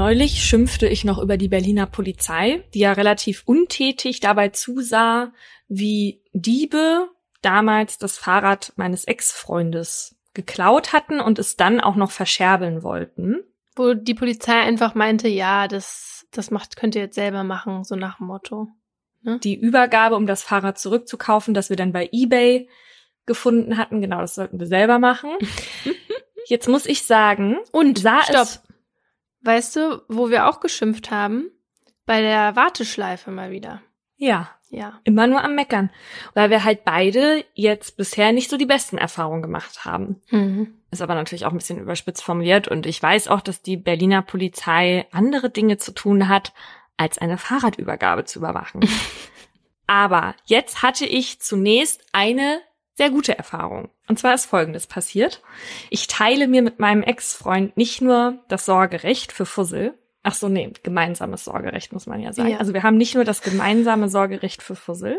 Neulich schimpfte ich noch über die Berliner Polizei, die ja relativ untätig dabei zusah, wie Diebe damals das Fahrrad meines Ex-Freundes geklaut hatten und es dann auch noch verscherbeln wollten. Wo die Polizei einfach meinte, ja, das, das macht, könnt ihr jetzt selber machen, so nach dem Motto. Ne? Die Übergabe, um das Fahrrad zurückzukaufen, das wir dann bei eBay gefunden hatten, genau, das sollten wir selber machen. Jetzt muss ich sagen, und sah stopp. Es weißt du, wo wir auch geschimpft haben? Bei der Warteschleife mal wieder. Ja. Ja. Immer nur am Meckern. Weil wir halt beide jetzt bisher nicht so die besten Erfahrungen gemacht haben. Mhm. Ist aber natürlich auch ein bisschen überspitzt formuliert und ich weiß auch, dass die Berliner Polizei andere Dinge zu tun hat, als eine Fahrradübergabe zu überwachen. aber jetzt hatte ich zunächst eine sehr gute Erfahrung. Und zwar ist Folgendes passiert. Ich teile mir mit meinem Ex-Freund nicht nur das Sorgerecht für Fussel, Ach so, nee, gemeinsames Sorgerecht muss man ja sagen. Ja. Also wir haben nicht nur das gemeinsame Sorgerecht für Fussel,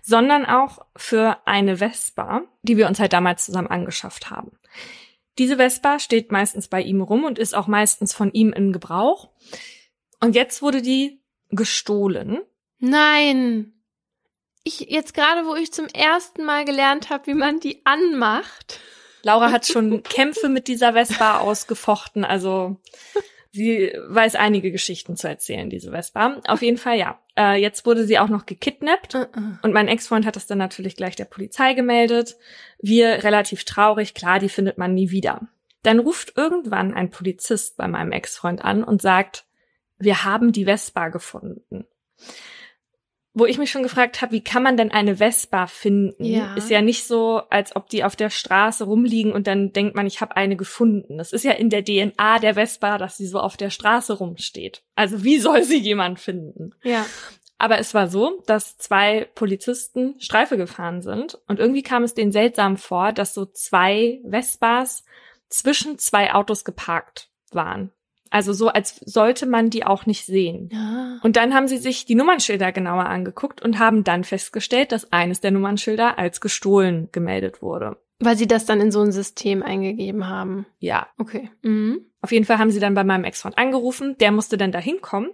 sondern auch für eine Vespa, die wir uns halt damals zusammen angeschafft haben. Diese Vespa steht meistens bei ihm rum und ist auch meistens von ihm in Gebrauch. Und jetzt wurde die gestohlen. Nein. Ich jetzt gerade, wo ich zum ersten Mal gelernt habe, wie man die anmacht. Laura hat schon Kämpfe mit dieser Vespa ausgefochten, also Sie weiß einige Geschichten zu erzählen, diese Vespa. Auf jeden Fall, ja. Äh, jetzt wurde sie auch noch gekidnappt uh -uh. und mein Ex-Freund hat das dann natürlich gleich der Polizei gemeldet. Wir relativ traurig, klar, die findet man nie wieder. Dann ruft irgendwann ein Polizist bei meinem Ex-Freund an und sagt, wir haben die Vespa gefunden wo ich mich schon gefragt habe, wie kann man denn eine Vespa finden? Ja. Ist ja nicht so, als ob die auf der Straße rumliegen und dann denkt man, ich habe eine gefunden. Das ist ja in der DNA der Vespa, dass sie so auf der Straße rumsteht. Also wie soll sie jemand finden? Ja. Aber es war so, dass zwei Polizisten Streife gefahren sind und irgendwie kam es denen seltsam vor, dass so zwei Vespas zwischen zwei Autos geparkt waren. Also so, als sollte man die auch nicht sehen. Ja. Und dann haben sie sich die Nummernschilder genauer angeguckt und haben dann festgestellt, dass eines der Nummernschilder als gestohlen gemeldet wurde. Weil sie das dann in so ein System eingegeben haben. Ja. Okay. Mhm. Auf jeden Fall haben sie dann bei meinem Ex-Freund angerufen. Der musste dann dahin kommen.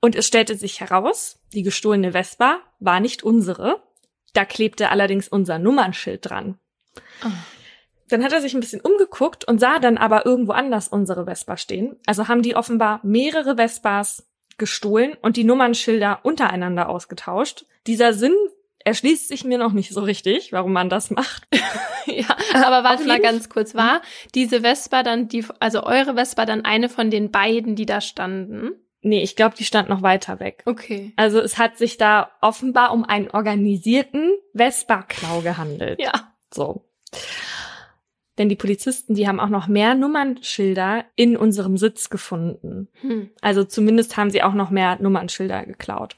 Und es stellte sich heraus, die gestohlene Vespa war nicht unsere. Da klebte allerdings unser Nummernschild dran. Oh. Dann hat er sich ein bisschen umgeguckt und sah dann aber irgendwo anders unsere Vespa stehen. Also haben die offenbar mehrere Vespas gestohlen und die Nummernschilder untereinander ausgetauscht. Dieser Sinn erschließt sich mir noch nicht so richtig, warum man das macht. ja, aber warte mal ganz kurz, war diese Vespa dann die, also eure Vespa dann eine von den beiden, die da standen? Nee, ich glaube, die stand noch weiter weg. Okay. Also es hat sich da offenbar um einen organisierten Vespa-Klau gehandelt. Ja. So. Denn die Polizisten, die haben auch noch mehr Nummernschilder in unserem Sitz gefunden. Hm. Also zumindest haben sie auch noch mehr Nummernschilder geklaut.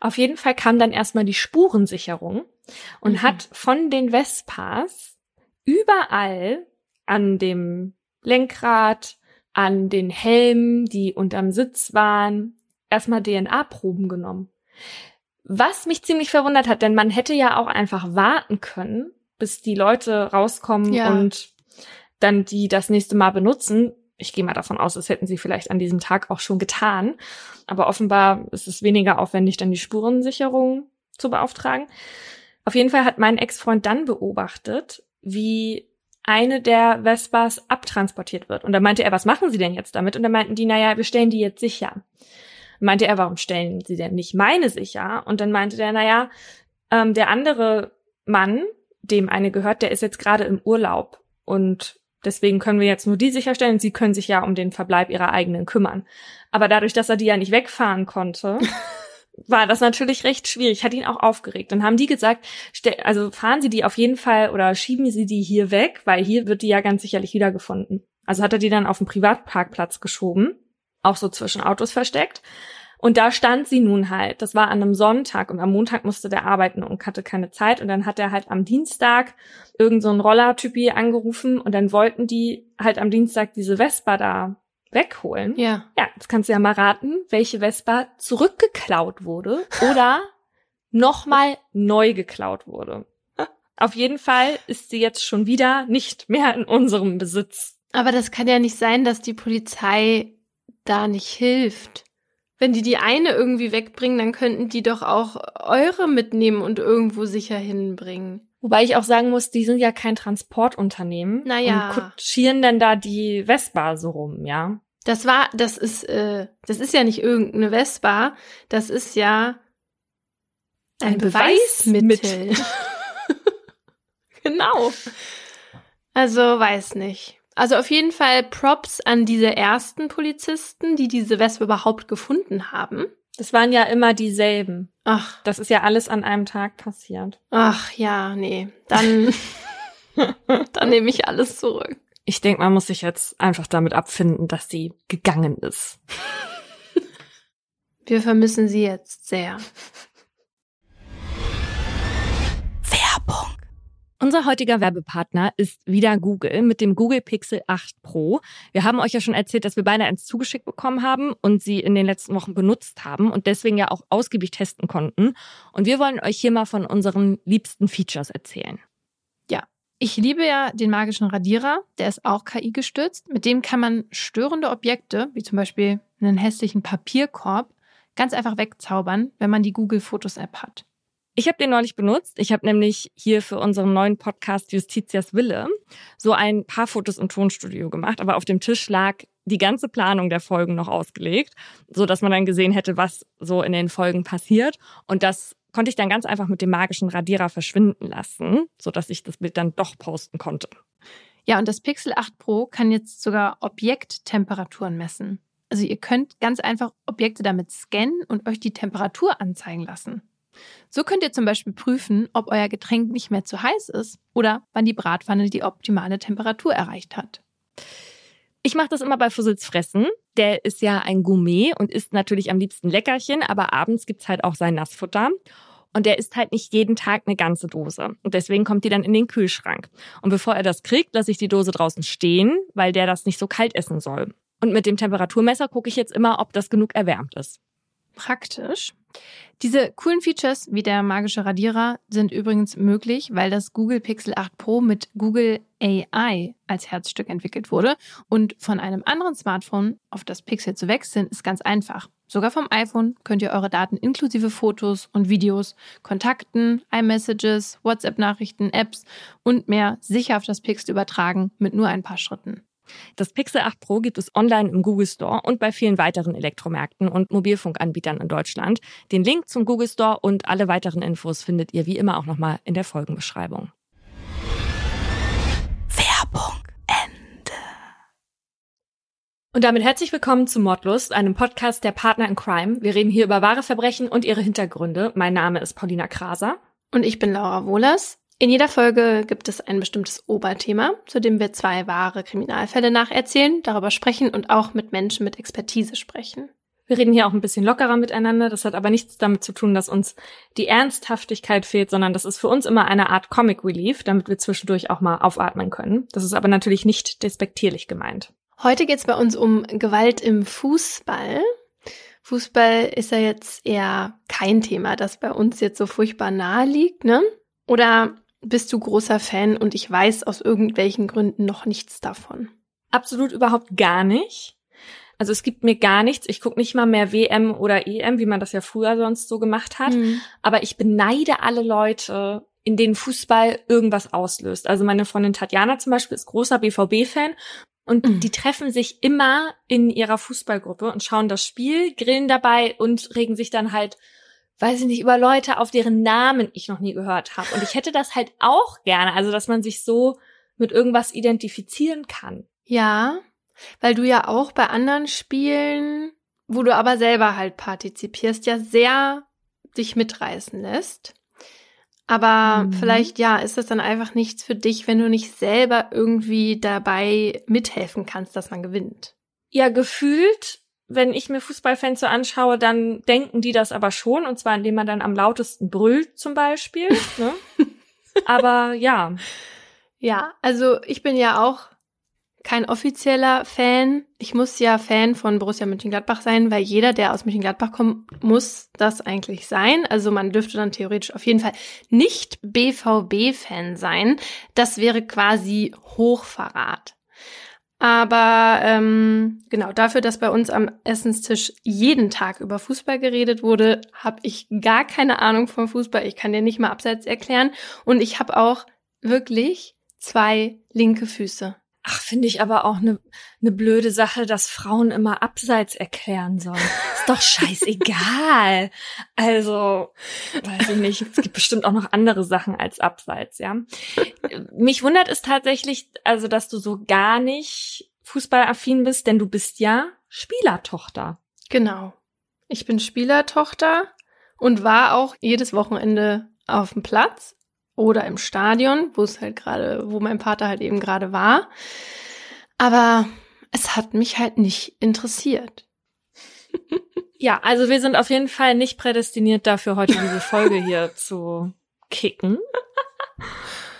Auf jeden Fall kam dann erstmal die Spurensicherung und mhm. hat von den Vespas überall an dem Lenkrad, an den Helmen, die unterm Sitz waren, erstmal DNA-Proben genommen. Was mich ziemlich verwundert hat, denn man hätte ja auch einfach warten können, bis die Leute rauskommen ja. und dann die das nächste Mal benutzen. Ich gehe mal davon aus, das hätten sie vielleicht an diesem Tag auch schon getan. Aber offenbar ist es weniger aufwendig, dann die Spurensicherung zu beauftragen. Auf jeden Fall hat mein Ex-Freund dann beobachtet, wie eine der Vespas abtransportiert wird. Und da meinte er, was machen Sie denn jetzt damit? Und da meinten die, naja, wir stellen die jetzt sicher. Meinte er, warum stellen Sie denn nicht meine sicher? Und dann meinte der, naja, ähm, der andere Mann, dem eine gehört, der ist jetzt gerade im Urlaub und deswegen können wir jetzt nur die sicherstellen. Sie können sich ja um den Verbleib ihrer eigenen kümmern. Aber dadurch, dass er die ja nicht wegfahren konnte, war das natürlich recht schwierig. Hat ihn auch aufgeregt. Dann haben die gesagt, also fahren Sie die auf jeden Fall oder schieben Sie die hier weg, weil hier wird die ja ganz sicherlich wiedergefunden. Also hat er die dann auf den Privatparkplatz geschoben, auch so zwischen Autos versteckt. Und da stand sie nun halt. Das war an einem Sonntag und am Montag musste der arbeiten und hatte keine Zeit. Und dann hat er halt am Dienstag irgend so einen Roller-Typi angerufen und dann wollten die halt am Dienstag diese Vespa da wegholen. Ja. Ja, jetzt kannst du ja mal raten, welche Vespa zurückgeklaut wurde oder nochmal neu geklaut wurde. Auf jeden Fall ist sie jetzt schon wieder nicht mehr in unserem Besitz. Aber das kann ja nicht sein, dass die Polizei da nicht hilft. Wenn die die eine irgendwie wegbringen, dann könnten die doch auch eure mitnehmen und irgendwo sicher hinbringen. Wobei ich auch sagen muss, die sind ja kein Transportunternehmen. Naja. Und kutschieren denn da die Vespa so rum, ja? Das war, das ist, äh, das ist ja nicht irgendeine Vespa, das ist ja ein, ein Beweismittel. Beweismittel. genau. Also weiß nicht. Also auf jeden Fall Props an diese ersten Polizisten, die diese Wespe überhaupt gefunden haben. Das waren ja immer dieselben. Ach. Das ist ja alles an einem Tag passiert. Ach ja, nee. Dann, dann nehme ich alles zurück. Ich denke, man muss sich jetzt einfach damit abfinden, dass sie gegangen ist. Wir vermissen sie jetzt sehr. Unser heutiger Werbepartner ist wieder Google mit dem Google Pixel 8 Pro. Wir haben euch ja schon erzählt, dass wir beide eins zugeschickt bekommen haben und sie in den letzten Wochen benutzt haben und deswegen ja auch ausgiebig testen konnten. Und wir wollen euch hier mal von unseren liebsten Features erzählen. Ja, ich liebe ja den magischen Radierer, der ist auch KI gestützt. Mit dem kann man störende Objekte, wie zum Beispiel einen hässlichen Papierkorb, ganz einfach wegzaubern, wenn man die Google Fotos App hat. Ich habe den neulich benutzt. Ich habe nämlich hier für unseren neuen Podcast Justitias Wille so ein paar Fotos im Tonstudio gemacht, aber auf dem Tisch lag die ganze Planung der Folgen noch ausgelegt, so dass man dann gesehen hätte, was so in den Folgen passiert und das konnte ich dann ganz einfach mit dem magischen Radierer verschwinden lassen, so dass ich das Bild dann doch posten konnte. Ja, und das Pixel 8 Pro kann jetzt sogar Objekttemperaturen messen. Also ihr könnt ganz einfach Objekte damit scannen und euch die Temperatur anzeigen lassen. So könnt ihr zum Beispiel prüfen, ob euer Getränk nicht mehr zu heiß ist oder wann die Bratpfanne die optimale Temperatur erreicht hat. Ich mache das immer bei Fussels Fressen. Der ist ja ein Gourmet und isst natürlich am liebsten Leckerchen, aber abends gibt's halt auch sein Nassfutter. Und der isst halt nicht jeden Tag eine ganze Dose. Und deswegen kommt die dann in den Kühlschrank. Und bevor er das kriegt, lasse ich die Dose draußen stehen, weil der das nicht so kalt essen soll. Und mit dem Temperaturmesser gucke ich jetzt immer, ob das genug erwärmt ist. Praktisch. Diese coolen Features wie der magische Radierer sind übrigens möglich, weil das Google Pixel 8 Pro mit Google AI als Herzstück entwickelt wurde. Und von einem anderen Smartphone auf das Pixel zu wechseln, ist ganz einfach. Sogar vom iPhone könnt ihr eure Daten inklusive Fotos und Videos, Kontakten, iMessages, WhatsApp-Nachrichten, Apps und mehr sicher auf das Pixel übertragen mit nur ein paar Schritten. Das Pixel 8 Pro gibt es online im Google Store und bei vielen weiteren Elektromärkten und Mobilfunkanbietern in Deutschland. Den Link zum Google Store und alle weiteren Infos findet ihr wie immer auch nochmal in der Folgenbeschreibung. Werbung Ende. Und damit herzlich willkommen zu Mordlust, einem Podcast der Partner in Crime. Wir reden hier über wahre Verbrechen und ihre Hintergründe. Mein Name ist Paulina Kraser. Und ich bin Laura Wohlers. In jeder Folge gibt es ein bestimmtes Oberthema, zu dem wir zwei wahre Kriminalfälle nacherzählen, darüber sprechen und auch mit Menschen mit Expertise sprechen. Wir reden hier auch ein bisschen lockerer miteinander. Das hat aber nichts damit zu tun, dass uns die Ernsthaftigkeit fehlt, sondern das ist für uns immer eine Art Comic Relief, damit wir zwischendurch auch mal aufatmen können. Das ist aber natürlich nicht despektierlich gemeint. Heute geht es bei uns um Gewalt im Fußball. Fußball ist ja jetzt eher kein Thema, das bei uns jetzt so furchtbar nahe liegt, ne? Oder bist du großer Fan und ich weiß aus irgendwelchen Gründen noch nichts davon? Absolut überhaupt gar nicht. Also es gibt mir gar nichts. Ich gucke nicht mal mehr WM oder EM, wie man das ja früher sonst so gemacht hat. Mhm. Aber ich beneide alle Leute, in denen Fußball irgendwas auslöst. Also meine Freundin Tatjana zum Beispiel ist großer BVB-Fan und mhm. die treffen sich immer in ihrer Fußballgruppe und schauen das Spiel, grillen dabei und regen sich dann halt weiß ich nicht, über Leute, auf deren Namen ich noch nie gehört habe. Und ich hätte das halt auch gerne, also dass man sich so mit irgendwas identifizieren kann. Ja, weil du ja auch bei anderen Spielen, wo du aber selber halt partizipierst, ja sehr dich mitreißen lässt. Aber mhm. vielleicht, ja, ist das dann einfach nichts für dich, wenn du nicht selber irgendwie dabei mithelfen kannst, dass man gewinnt. Ja, gefühlt wenn ich mir Fußballfans so anschaue, dann denken die das aber schon, und zwar indem man dann am lautesten brüllt zum Beispiel. ne? Aber ja. Ja, also ich bin ja auch kein offizieller Fan. Ich muss ja Fan von Borussia Mönchengladbach sein, weil jeder, der aus Mönchengladbach kommt, muss das eigentlich sein. Also man dürfte dann theoretisch auf jeden Fall nicht BVB-Fan sein. Das wäre quasi Hochverrat. Aber ähm, genau dafür, dass bei uns am Essenstisch jeden Tag über Fußball geredet wurde, habe ich gar keine Ahnung vom Fußball. Ich kann dir nicht mal abseits erklären. Und ich habe auch wirklich zwei linke Füße. Ach, finde ich aber auch eine ne blöde Sache, dass Frauen immer abseits erklären sollen. Ist doch scheißegal. also, weiß ich nicht. Es gibt bestimmt auch noch andere Sachen als abseits, ja. Mich wundert es tatsächlich, also, dass du so gar nicht fußballaffin bist, denn du bist ja Spielertochter. Genau. Ich bin Spielertochter und war auch jedes Wochenende auf dem Platz oder im Stadion, wo es halt gerade, wo mein Vater halt eben gerade war. Aber es hat mich halt nicht interessiert. ja, also wir sind auf jeden Fall nicht prädestiniert dafür, heute diese Folge hier zu kicken.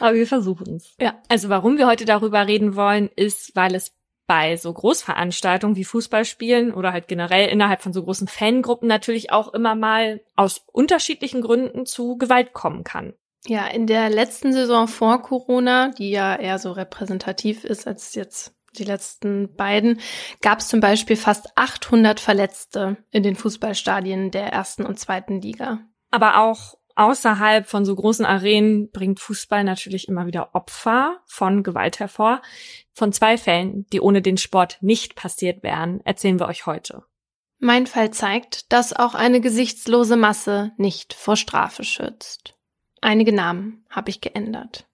Aber wir versuchen es. Ja. Also warum wir heute darüber reden wollen, ist, weil es bei so Großveranstaltungen wie Fußballspielen oder halt generell innerhalb von so großen Fangruppen natürlich auch immer mal aus unterschiedlichen Gründen zu Gewalt kommen kann. Ja, in der letzten Saison vor Corona, die ja eher so repräsentativ ist als jetzt die letzten beiden, gab es zum Beispiel fast 800 Verletzte in den Fußballstadien der ersten und zweiten Liga. Aber auch außerhalb von so großen Arenen bringt Fußball natürlich immer wieder Opfer von Gewalt hervor. Von zwei Fällen, die ohne den Sport nicht passiert wären, erzählen wir euch heute. Mein Fall zeigt, dass auch eine gesichtslose Masse nicht vor Strafe schützt. Einige Namen habe ich geändert.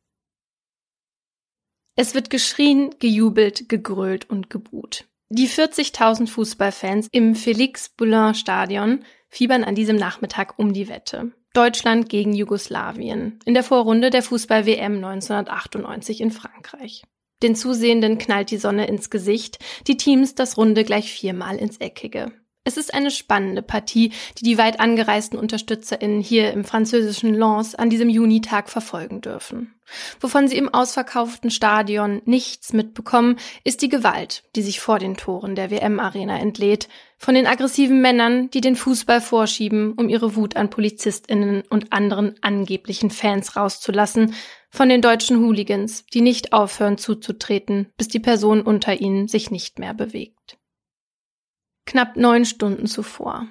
Es wird geschrien, gejubelt, gegrölt und gebuht. Die 40.000 Fußballfans im Felix Boulin Stadion fiebern an diesem Nachmittag um die Wette. Deutschland gegen Jugoslawien in der Vorrunde der Fußball-WM 1998 in Frankreich. Den Zusehenden knallt die Sonne ins Gesicht, die Teams das Runde gleich viermal ins Eckige. Es ist eine spannende Partie, die die weit angereisten UnterstützerInnen hier im französischen Lens an diesem Junitag verfolgen dürfen. Wovon sie im ausverkauften Stadion nichts mitbekommen, ist die Gewalt, die sich vor den Toren der WM-Arena entlädt, von den aggressiven Männern, die den Fußball vorschieben, um ihre Wut an PolizistInnen und anderen angeblichen Fans rauszulassen, von den deutschen Hooligans, die nicht aufhören zuzutreten, bis die Person unter ihnen sich nicht mehr bewegt. Knapp neun Stunden zuvor.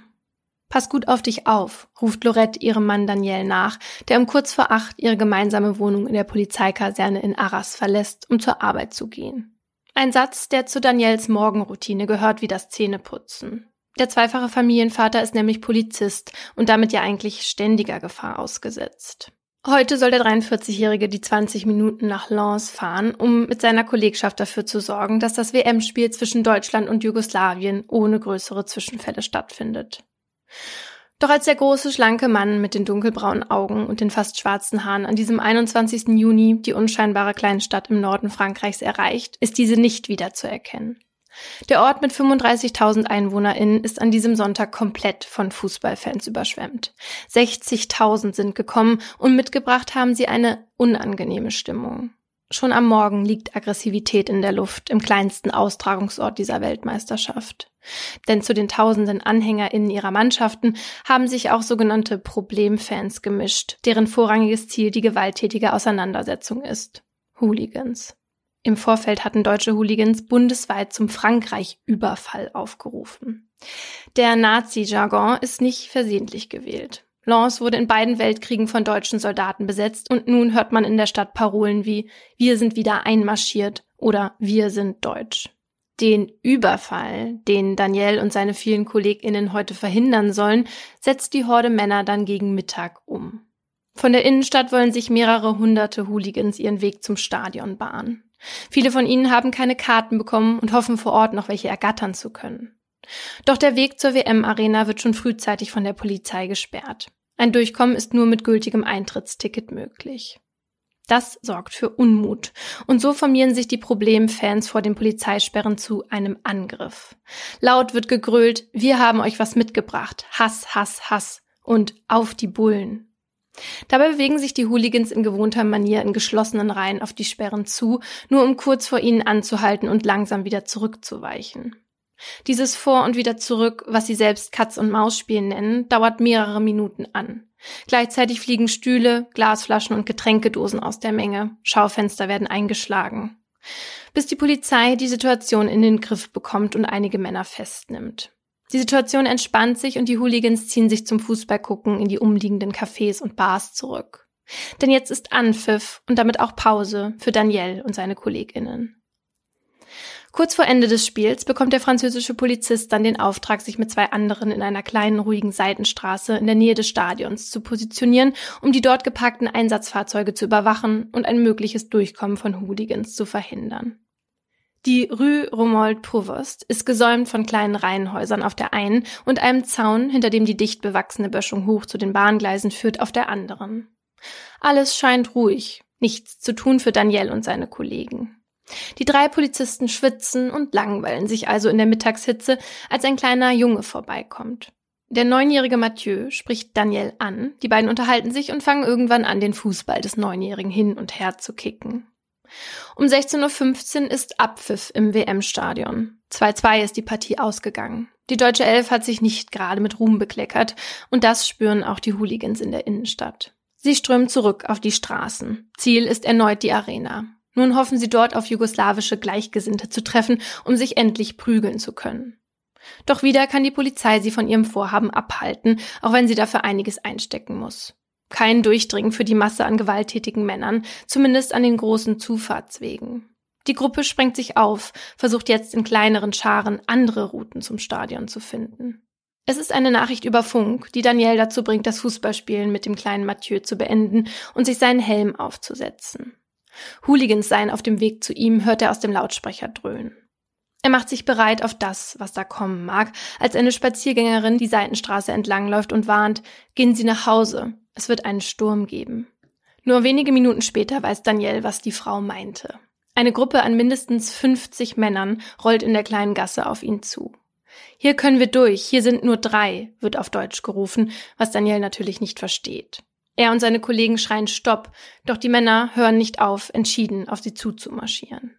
Pass gut auf dich auf, ruft Lorette ihrem Mann Daniel nach, der um kurz vor acht ihre gemeinsame Wohnung in der Polizeikaserne in Arras verlässt, um zur Arbeit zu gehen. Ein Satz, der zu Daniels Morgenroutine gehört wie das Zähneputzen. Der zweifache Familienvater ist nämlich Polizist und damit ja eigentlich ständiger Gefahr ausgesetzt. Heute soll der 43-Jährige die 20 Minuten nach Lens fahren, um mit seiner Kollegschaft dafür zu sorgen, dass das WM-Spiel zwischen Deutschland und Jugoslawien ohne größere Zwischenfälle stattfindet. Doch als der große, schlanke Mann mit den dunkelbraunen Augen und den fast schwarzen Haaren an diesem 21. Juni die unscheinbare Kleinstadt im Norden Frankreichs erreicht, ist diese nicht wiederzuerkennen. Der Ort mit 35.000 EinwohnerInnen ist an diesem Sonntag komplett von Fußballfans überschwemmt. 60.000 sind gekommen und mitgebracht haben sie eine unangenehme Stimmung. Schon am Morgen liegt Aggressivität in der Luft im kleinsten Austragungsort dieser Weltmeisterschaft. Denn zu den tausenden AnhängerInnen ihrer Mannschaften haben sich auch sogenannte Problemfans gemischt, deren vorrangiges Ziel die gewalttätige Auseinandersetzung ist. Hooligans. Im Vorfeld hatten deutsche Hooligans bundesweit zum Frankreich-Überfall aufgerufen. Der Nazi-Jargon ist nicht versehentlich gewählt. Lens wurde in beiden Weltkriegen von deutschen Soldaten besetzt und nun hört man in der Stadt Parolen wie Wir sind wieder einmarschiert oder Wir sind deutsch. Den Überfall, den Daniel und seine vielen KollegInnen heute verhindern sollen, setzt die Horde Männer dann gegen Mittag um. Von der Innenstadt wollen sich mehrere hunderte Hooligans ihren Weg zum Stadion bahnen. Viele von ihnen haben keine Karten bekommen und hoffen vor Ort noch welche ergattern zu können. Doch der Weg zur WM-Arena wird schon frühzeitig von der Polizei gesperrt. Ein Durchkommen ist nur mit gültigem Eintrittsticket möglich. Das sorgt für Unmut. Und so formieren sich die Problemfans vor den Polizeisperren zu einem Angriff. Laut wird gegrölt, wir haben euch was mitgebracht. Hass, Hass, Hass. Und auf die Bullen. Dabei bewegen sich die Hooligans in gewohnter Manier in geschlossenen Reihen auf die Sperren zu, nur um kurz vor ihnen anzuhalten und langsam wieder zurückzuweichen. Dieses Vor und wieder zurück, was sie selbst Katz und Maus spielen nennen, dauert mehrere Minuten an. Gleichzeitig fliegen Stühle, Glasflaschen und Getränkedosen aus der Menge. Schaufenster werden eingeschlagen. bis die Polizei die Situation in den Griff bekommt und einige Männer festnimmt. Die Situation entspannt sich und die Hooligans ziehen sich zum Fußballgucken in die umliegenden Cafés und Bars zurück. Denn jetzt ist Anpfiff und damit auch Pause für Daniel und seine KollegInnen. Kurz vor Ende des Spiels bekommt der französische Polizist dann den Auftrag, sich mit zwei anderen in einer kleinen, ruhigen Seitenstraße in der Nähe des Stadions zu positionieren, um die dort geparkten Einsatzfahrzeuge zu überwachen und ein mögliches Durchkommen von Hooligans zu verhindern. Die Rue Romold Provost ist gesäumt von kleinen Reihenhäusern auf der einen und einem Zaun, hinter dem die dicht bewachsene Böschung hoch zu den Bahngleisen führt, auf der anderen. Alles scheint ruhig, nichts zu tun für Daniel und seine Kollegen. Die drei Polizisten schwitzen und langweilen sich also in der Mittagshitze, als ein kleiner Junge vorbeikommt. Der neunjährige Mathieu spricht Daniel an, die beiden unterhalten sich und fangen irgendwann an, den Fußball des Neunjährigen hin und her zu kicken. Um 16.15 Uhr ist Abpfiff im WM-Stadion. 2-2 ist die Partie ausgegangen. Die deutsche Elf hat sich nicht gerade mit Ruhm bekleckert und das spüren auch die Hooligans in der Innenstadt. Sie strömen zurück auf die Straßen. Ziel ist erneut die Arena. Nun hoffen sie dort auf jugoslawische Gleichgesinnte zu treffen, um sich endlich prügeln zu können. Doch wieder kann die Polizei sie von ihrem Vorhaben abhalten, auch wenn sie dafür einiges einstecken muss. Kein Durchdringen für die Masse an gewalttätigen Männern, zumindest an den großen Zufahrtswegen. Die Gruppe sprengt sich auf, versucht jetzt in kleineren Scharen andere Routen zum Stadion zu finden. Es ist eine Nachricht über Funk, die Daniel dazu bringt, das Fußballspielen mit dem kleinen Mathieu zu beenden und sich seinen Helm aufzusetzen. Hooligans seien auf dem Weg zu ihm, hört er aus dem Lautsprecher dröhnen. Er macht sich bereit auf das, was da kommen mag, als eine Spaziergängerin die Seitenstraße entlangläuft und warnt, gehen Sie nach Hause, es wird einen Sturm geben. Nur wenige Minuten später weiß Daniel, was die Frau meinte. Eine Gruppe an mindestens 50 Männern rollt in der kleinen Gasse auf ihn zu. Hier können wir durch, hier sind nur drei, wird auf Deutsch gerufen, was Daniel natürlich nicht versteht. Er und seine Kollegen schreien Stopp, doch die Männer hören nicht auf, entschieden auf sie zuzumarschieren.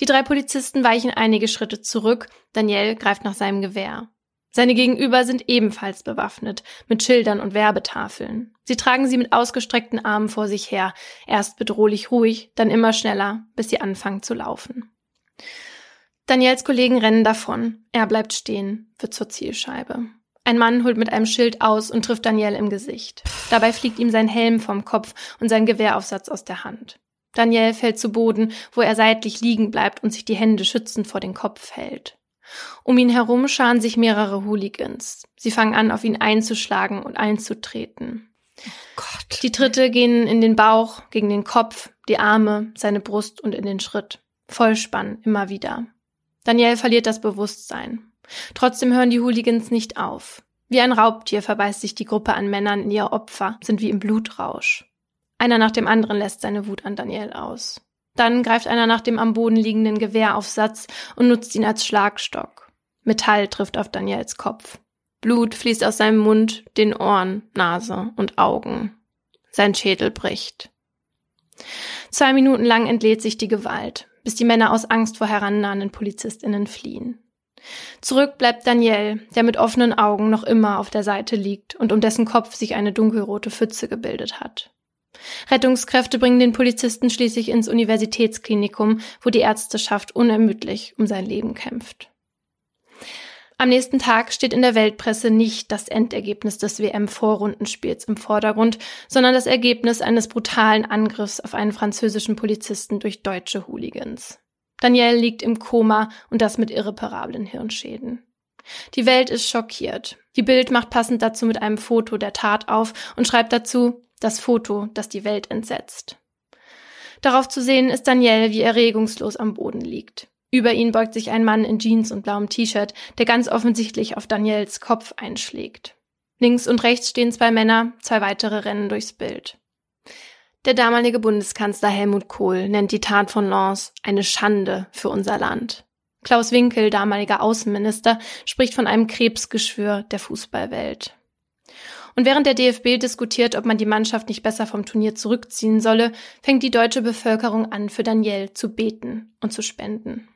Die drei Polizisten weichen einige Schritte zurück, Daniel greift nach seinem Gewehr. Seine Gegenüber sind ebenfalls bewaffnet, mit Schildern und Werbetafeln. Sie tragen sie mit ausgestreckten Armen vor sich her, erst bedrohlich ruhig, dann immer schneller, bis sie anfangen zu laufen. Daniels Kollegen rennen davon, er bleibt stehen, wird zur Zielscheibe. Ein Mann holt mit einem Schild aus und trifft Daniel im Gesicht. Dabei fliegt ihm sein Helm vom Kopf und sein Gewehraufsatz aus der Hand. Daniel fällt zu Boden, wo er seitlich liegen bleibt und sich die Hände schützend vor den Kopf hält. Um ihn herum scharen sich mehrere Hooligans. Sie fangen an, auf ihn einzuschlagen und einzutreten. Oh Gott. Die Tritte gehen in den Bauch, gegen den Kopf, die Arme, seine Brust und in den Schritt. Vollspann, immer wieder. Daniel verliert das Bewusstsein. Trotzdem hören die Hooligans nicht auf. Wie ein Raubtier verbeißt sich die Gruppe an Männern in ihr Opfer, sind wie im Blutrausch. Einer nach dem anderen lässt seine Wut an Daniel aus. Dann greift einer nach dem am Boden liegenden Gewehraufsatz und nutzt ihn als Schlagstock. Metall trifft auf Daniels Kopf. Blut fließt aus seinem Mund, den Ohren, Nase und Augen. Sein Schädel bricht. Zwei Minuten lang entlädt sich die Gewalt, bis die Männer aus Angst vor herannahenden PolizistInnen fliehen. Zurück bleibt Daniel, der mit offenen Augen noch immer auf der Seite liegt und um dessen Kopf sich eine dunkelrote Pfütze gebildet hat. Rettungskräfte bringen den Polizisten schließlich ins Universitätsklinikum, wo die Ärzteschaft unermüdlich um sein Leben kämpft. Am nächsten Tag steht in der Weltpresse nicht das Endergebnis des WM-Vorrundenspiels im Vordergrund, sondern das Ergebnis eines brutalen Angriffs auf einen französischen Polizisten durch deutsche Hooligans. Daniel liegt im Koma und das mit irreparablen Hirnschäden. Die Welt ist schockiert. Die Bild macht passend dazu mit einem Foto der Tat auf und schreibt dazu das Foto, das die Welt entsetzt. Darauf zu sehen ist Daniel, wie er regungslos am Boden liegt. Über ihn beugt sich ein Mann in Jeans und blauem T-Shirt, der ganz offensichtlich auf Daniels Kopf einschlägt. Links und rechts stehen zwei Männer, zwei weitere rennen durchs Bild. Der damalige Bundeskanzler Helmut Kohl nennt die Tat von Lens eine Schande für unser Land. Klaus Winkel, damaliger Außenminister, spricht von einem Krebsgeschwür der Fußballwelt. Und während der DFB diskutiert, ob man die Mannschaft nicht besser vom Turnier zurückziehen solle, fängt die deutsche Bevölkerung an, für Daniel zu beten und zu spenden.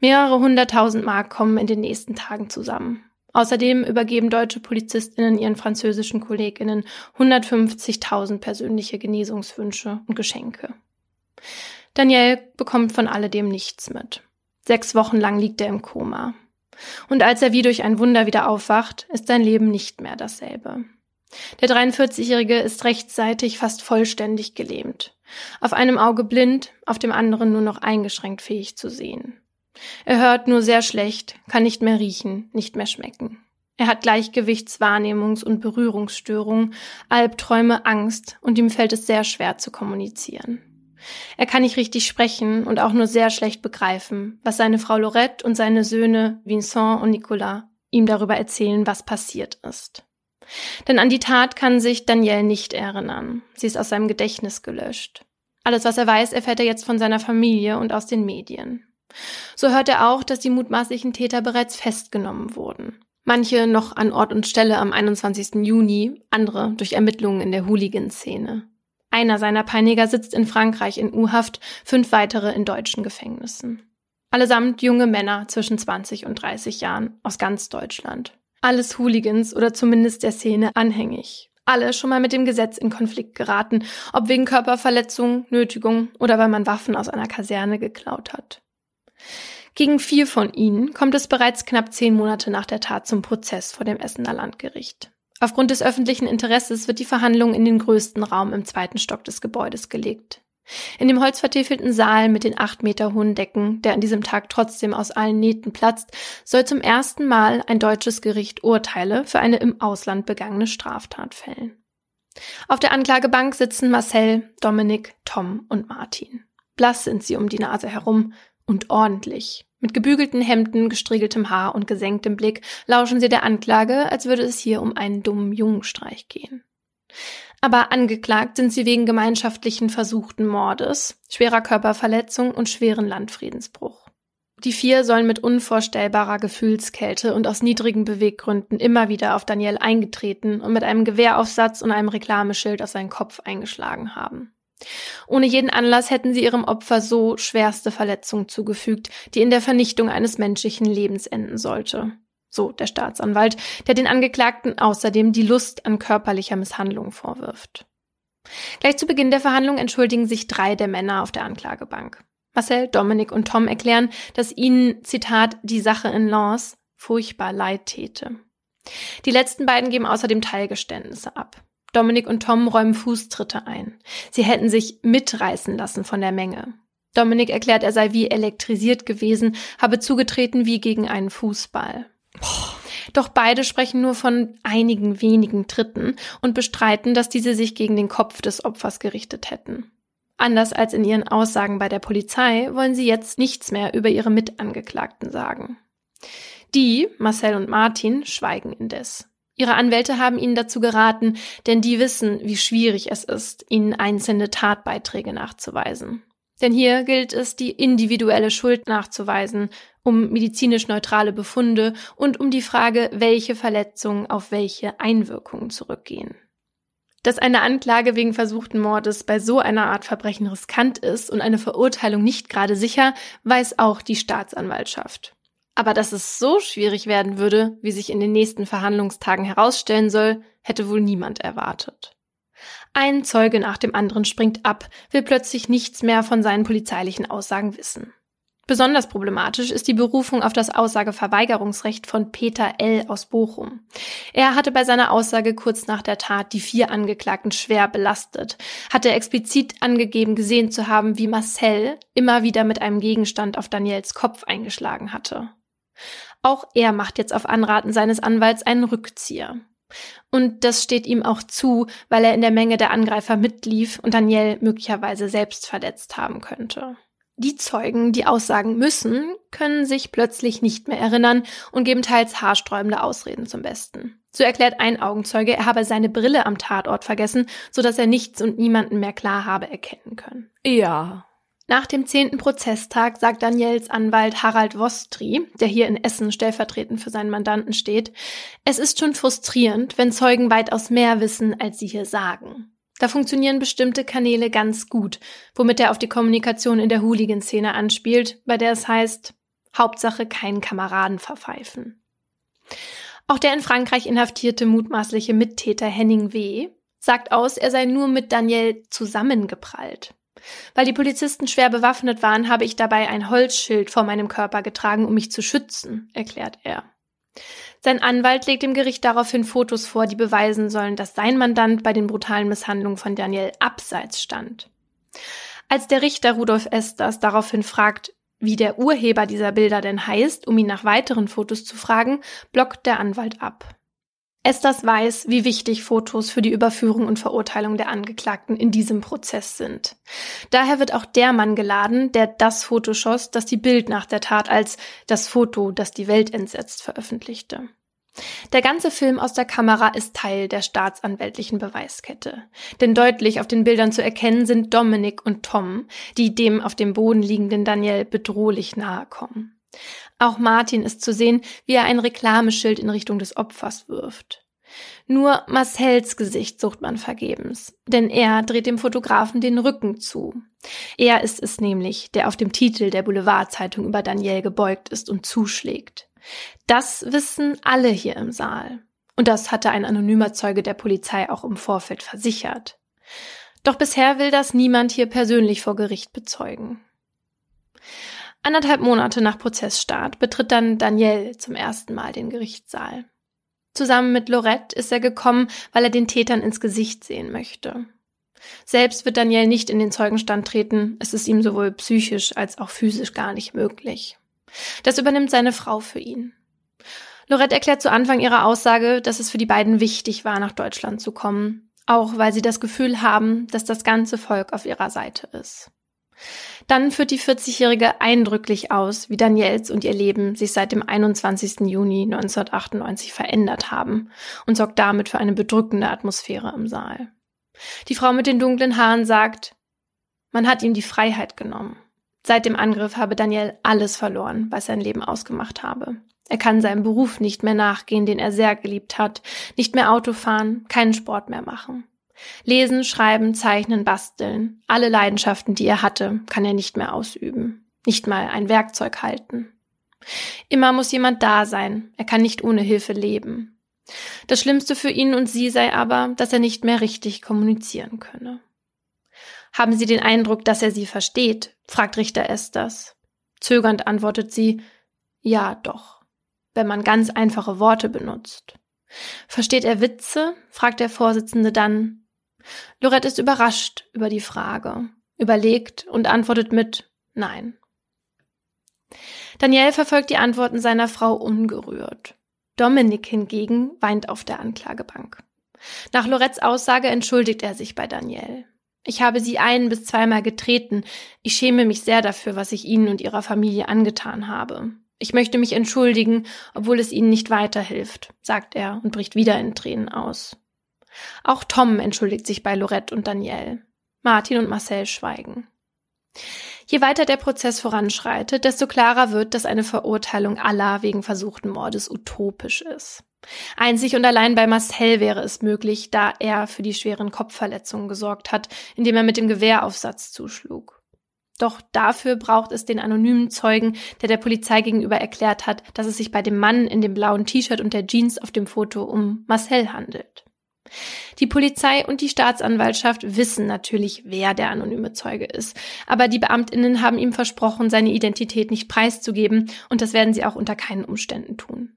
Mehrere hunderttausend Mark kommen in den nächsten Tagen zusammen. Außerdem übergeben deutsche Polizistinnen ihren französischen Kolleginnen 150.000 persönliche Genesungswünsche und Geschenke. Daniel bekommt von alledem nichts mit. Sechs Wochen lang liegt er im Koma. Und als er wie durch ein Wunder wieder aufwacht, ist sein Leben nicht mehr dasselbe. Der 43-Jährige ist rechtzeitig fast vollständig gelähmt. Auf einem Auge blind, auf dem anderen nur noch eingeschränkt fähig zu sehen. Er hört nur sehr schlecht, kann nicht mehr riechen, nicht mehr schmecken. Er hat Gleichgewichts-, Wahrnehmungs- und Berührungsstörungen, Albträume, Angst und ihm fällt es sehr schwer zu kommunizieren. Er kann nicht richtig sprechen und auch nur sehr schlecht begreifen, was seine Frau Lorette und seine Söhne Vincent und Nicolas ihm darüber erzählen, was passiert ist. Denn an die Tat kann sich Daniel nicht erinnern. Sie ist aus seinem Gedächtnis gelöscht. Alles, was er weiß, erfährt er jetzt von seiner Familie und aus den Medien. So hört er auch, dass die mutmaßlichen Täter bereits festgenommen wurden. Manche noch an Ort und Stelle am 21. Juni, andere durch Ermittlungen in der Hooligan-Szene. Einer seiner Peiniger sitzt in Frankreich in U-Haft, fünf weitere in deutschen Gefängnissen. Allesamt junge Männer zwischen 20 und 30 Jahren aus ganz Deutschland. Alles Hooligans oder zumindest der Szene anhängig. Alle schon mal mit dem Gesetz in Konflikt geraten, ob wegen Körperverletzung, Nötigung oder weil man Waffen aus einer Kaserne geklaut hat. Gegen vier von ihnen kommt es bereits knapp zehn Monate nach der Tat zum Prozess vor dem Essener Landgericht. Aufgrund des öffentlichen Interesses wird die Verhandlung in den größten Raum im zweiten Stock des Gebäudes gelegt. In dem holzvertäfelten Saal mit den acht Meter hohen Decken, der an diesem Tag trotzdem aus allen Nähten platzt, soll zum ersten Mal ein deutsches Gericht Urteile für eine im Ausland begangene Straftat fällen. Auf der Anklagebank sitzen Marcel, Dominik, Tom und Martin. Blass sind sie um die Nase herum und ordentlich. Mit gebügelten Hemden, gestriegeltem Haar und gesenktem Blick lauschen sie der Anklage, als würde es hier um einen dummen Jungenstreich gehen. Aber angeklagt sind sie wegen gemeinschaftlichen versuchten Mordes, schwerer Körperverletzung und schweren Landfriedensbruch. Die vier sollen mit unvorstellbarer Gefühlskälte und aus niedrigen Beweggründen immer wieder auf Daniel eingetreten und mit einem Gewehraufsatz und einem Reklameschild auf seinen Kopf eingeschlagen haben. Ohne jeden Anlass hätten sie ihrem Opfer so schwerste Verletzungen zugefügt, die in der Vernichtung eines menschlichen Lebens enden sollte. So der Staatsanwalt, der den Angeklagten außerdem die Lust an körperlicher Misshandlung vorwirft. Gleich zu Beginn der Verhandlung entschuldigen sich drei der Männer auf der Anklagebank. Marcel, Dominik und Tom erklären, dass ihnen, Zitat, die Sache in Lens furchtbar leid täte. Die letzten beiden geben außerdem Teilgeständnisse ab. Dominik und Tom räumen Fußtritte ein. Sie hätten sich mitreißen lassen von der Menge. Dominik erklärt, er sei wie elektrisiert gewesen, habe zugetreten wie gegen einen Fußball. Doch beide sprechen nur von einigen wenigen Tritten und bestreiten, dass diese sich gegen den Kopf des Opfers gerichtet hätten. Anders als in ihren Aussagen bei der Polizei wollen sie jetzt nichts mehr über ihre Mitangeklagten sagen. Die, Marcel und Martin, schweigen indes. Ihre Anwälte haben ihnen dazu geraten, denn die wissen, wie schwierig es ist, ihnen einzelne Tatbeiträge nachzuweisen. Denn hier gilt es, die individuelle Schuld nachzuweisen, um medizinisch neutrale Befunde und um die Frage, welche Verletzungen auf welche Einwirkungen zurückgehen. Dass eine Anklage wegen versuchten Mordes bei so einer Art Verbrechen riskant ist und eine Verurteilung nicht gerade sicher, weiß auch die Staatsanwaltschaft. Aber dass es so schwierig werden würde, wie sich in den nächsten Verhandlungstagen herausstellen soll, hätte wohl niemand erwartet. Ein Zeuge nach dem anderen springt ab, will plötzlich nichts mehr von seinen polizeilichen Aussagen wissen. Besonders problematisch ist die Berufung auf das Aussageverweigerungsrecht von Peter L. aus Bochum. Er hatte bei seiner Aussage kurz nach der Tat die vier Angeklagten schwer belastet, hatte explizit angegeben gesehen zu haben, wie Marcel immer wieder mit einem Gegenstand auf Daniels Kopf eingeschlagen hatte. Auch er macht jetzt auf Anraten seines Anwalts einen Rückzieher. Und das steht ihm auch zu, weil er in der Menge der Angreifer mitlief und Daniel möglicherweise selbst verletzt haben könnte. Die Zeugen, die aussagen müssen, können sich plötzlich nicht mehr erinnern und geben teils haarsträubende Ausreden zum Besten. So erklärt ein Augenzeuge, er habe seine Brille am Tatort vergessen, so dass er nichts und niemanden mehr klar habe erkennen können. Ja, nach dem zehnten Prozesstag sagt Daniels Anwalt Harald Wostri, der hier in Essen stellvertretend für seinen Mandanten steht, es ist schon frustrierend, wenn Zeugen weitaus mehr wissen, als sie hier sagen. Da funktionieren bestimmte Kanäle ganz gut, womit er auf die Kommunikation in der Hooligan-Szene anspielt, bei der es heißt, Hauptsache keinen Kameraden verpfeifen. Auch der in Frankreich inhaftierte mutmaßliche Mittäter Henning W. sagt aus, er sei nur mit Daniel zusammengeprallt. Weil die Polizisten schwer bewaffnet waren, habe ich dabei ein Holzschild vor meinem Körper getragen, um mich zu schützen, erklärt er. Sein Anwalt legt dem Gericht daraufhin Fotos vor, die beweisen sollen, dass sein Mandant bei den brutalen Misshandlungen von Daniel abseits stand. Als der Richter Rudolf Esters daraufhin fragt, wie der Urheber dieser Bilder denn heißt, um ihn nach weiteren Fotos zu fragen, blockt der Anwalt ab. Esters weiß, wie wichtig Fotos für die Überführung und Verurteilung der Angeklagten in diesem Prozess sind. Daher wird auch der Mann geladen, der das Foto schoss, das die Bild nach der Tat als das Foto, das die Welt entsetzt, veröffentlichte. Der ganze Film aus der Kamera ist Teil der staatsanwältlichen Beweiskette. Denn deutlich auf den Bildern zu erkennen sind Dominik und Tom, die dem auf dem Boden liegenden Daniel bedrohlich nahe kommen. Auch Martin ist zu sehen, wie er ein Reklameschild in Richtung des Opfers wirft. Nur Marcells Gesicht sucht man vergebens, denn er dreht dem Fotografen den Rücken zu. Er ist es nämlich, der auf dem Titel der Boulevardzeitung über Daniel gebeugt ist und zuschlägt. Das wissen alle hier im Saal. Und das hatte ein anonymer Zeuge der Polizei auch im Vorfeld versichert. Doch bisher will das niemand hier persönlich vor Gericht bezeugen. Anderthalb Monate nach Prozessstart betritt dann Daniel zum ersten Mal den Gerichtssaal. Zusammen mit Lorette ist er gekommen, weil er den Tätern ins Gesicht sehen möchte. Selbst wird Daniel nicht in den Zeugenstand treten, es ist ihm sowohl psychisch als auch physisch gar nicht möglich. Das übernimmt seine Frau für ihn. Lorette erklärt zu Anfang ihrer Aussage, dass es für die beiden wichtig war, nach Deutschland zu kommen, auch weil sie das Gefühl haben, dass das ganze Volk auf ihrer Seite ist. Dann führt die 40-Jährige eindrücklich aus, wie Daniels und ihr Leben sich seit dem 21. Juni 1998 verändert haben und sorgt damit für eine bedrückende Atmosphäre im Saal. Die Frau mit den dunklen Haaren sagt, man hat ihm die Freiheit genommen. Seit dem Angriff habe Daniel alles verloren, was sein Leben ausgemacht habe. Er kann seinem Beruf nicht mehr nachgehen, den er sehr geliebt hat, nicht mehr Auto fahren, keinen Sport mehr machen. Lesen, schreiben, zeichnen, basteln, alle Leidenschaften, die er hatte, kann er nicht mehr ausüben, nicht mal ein Werkzeug halten. Immer muss jemand da sein, er kann nicht ohne Hilfe leben. Das Schlimmste für ihn und sie sei aber, dass er nicht mehr richtig kommunizieren könne. Haben Sie den Eindruck, dass er Sie versteht? fragt Richter Esters. Zögernd antwortet sie, ja, doch, wenn man ganz einfache Worte benutzt. Versteht er Witze? fragt der Vorsitzende dann. Lorette ist überrascht über die Frage, überlegt und antwortet mit Nein. Daniel verfolgt die Antworten seiner Frau ungerührt. Dominik hingegen weint auf der Anklagebank. Nach Lorettes Aussage entschuldigt er sich bei Daniel. Ich habe sie ein bis zweimal getreten. Ich schäme mich sehr dafür, was ich ihnen und ihrer Familie angetan habe. Ich möchte mich entschuldigen, obwohl es ihnen nicht weiterhilft, sagt er und bricht wieder in Tränen aus. Auch Tom entschuldigt sich bei Lorette und Danielle. Martin und Marcel schweigen. Je weiter der Prozess voranschreitet, desto klarer wird, dass eine Verurteilung aller wegen versuchten Mordes utopisch ist. Einzig und allein bei Marcel wäre es möglich, da er für die schweren Kopfverletzungen gesorgt hat, indem er mit dem Gewehraufsatz zuschlug. Doch dafür braucht es den anonymen Zeugen, der der Polizei gegenüber erklärt hat, dass es sich bei dem Mann in dem blauen T-Shirt und der Jeans auf dem Foto um Marcel handelt. Die Polizei und die Staatsanwaltschaft wissen natürlich, wer der anonyme Zeuge ist, aber die Beamtinnen haben ihm versprochen, seine Identität nicht preiszugeben, und das werden sie auch unter keinen Umständen tun.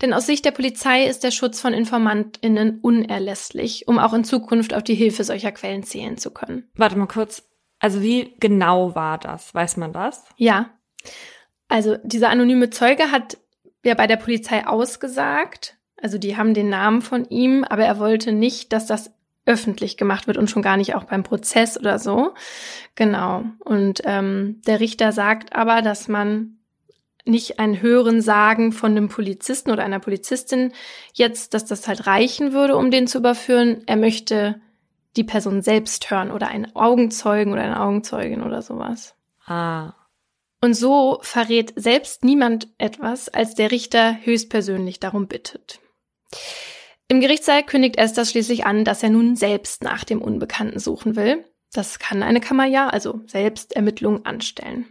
Denn aus Sicht der Polizei ist der Schutz von Informantinnen unerlässlich, um auch in Zukunft auf die Hilfe solcher Quellen zählen zu können. Warte mal kurz. Also wie genau war das? Weiß man das? Ja. Also dieser anonyme Zeuge hat ja bei der Polizei ausgesagt, also die haben den Namen von ihm, aber er wollte nicht, dass das öffentlich gemacht wird und schon gar nicht auch beim Prozess oder so. Genau. Und ähm, der Richter sagt aber, dass man nicht ein Hören sagen von einem Polizisten oder einer Polizistin jetzt, dass das halt reichen würde, um den zu überführen. Er möchte die Person selbst hören oder einen Augenzeugen oder eine Augenzeugin oder sowas. Ah. Und so verrät selbst niemand etwas, als der Richter höchstpersönlich darum bittet. Im Gerichtssaal kündigt Esther schließlich an, dass er nun selbst nach dem Unbekannten suchen will. Das kann eine Kammer ja, also Selbstermittlung anstellen.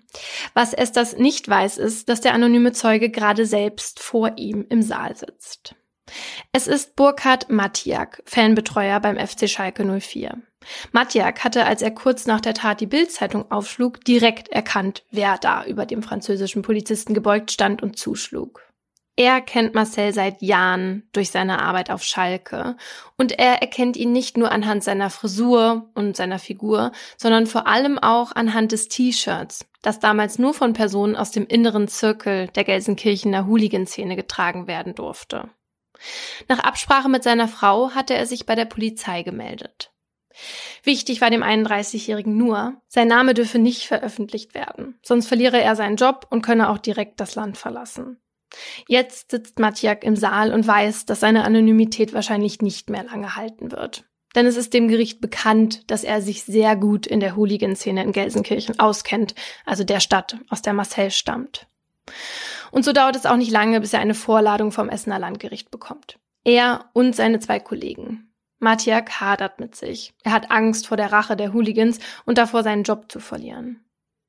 Was Esthers nicht weiß, ist, dass der anonyme Zeuge gerade selbst vor ihm im Saal sitzt. Es ist Burkhard Mattiak, Fanbetreuer beim FC Schalke 04. Mattiak hatte, als er kurz nach der Tat die Bildzeitung aufschlug, direkt erkannt, wer da über dem französischen Polizisten gebeugt stand und zuschlug. Er kennt Marcel seit Jahren durch seine Arbeit auf Schalke und er erkennt ihn nicht nur anhand seiner Frisur und seiner Figur, sondern vor allem auch anhand des T-Shirts, das damals nur von Personen aus dem inneren Zirkel der Gelsenkirchener Hooligan-Szene getragen werden durfte. Nach Absprache mit seiner Frau hatte er sich bei der Polizei gemeldet. Wichtig war dem 31-Jährigen nur, sein Name dürfe nicht veröffentlicht werden, sonst verliere er seinen Job und könne auch direkt das Land verlassen. Jetzt sitzt Matjak im Saal und weiß, dass seine Anonymität wahrscheinlich nicht mehr lange halten wird. Denn es ist dem Gericht bekannt, dass er sich sehr gut in der Hooligan-Szene in Gelsenkirchen auskennt, also der Stadt, aus der Marcel stammt. Und so dauert es auch nicht lange, bis er eine Vorladung vom Essener Landgericht bekommt. Er und seine zwei Kollegen. Matjak hadert mit sich. Er hat Angst vor der Rache der Hooligans und davor, seinen Job zu verlieren.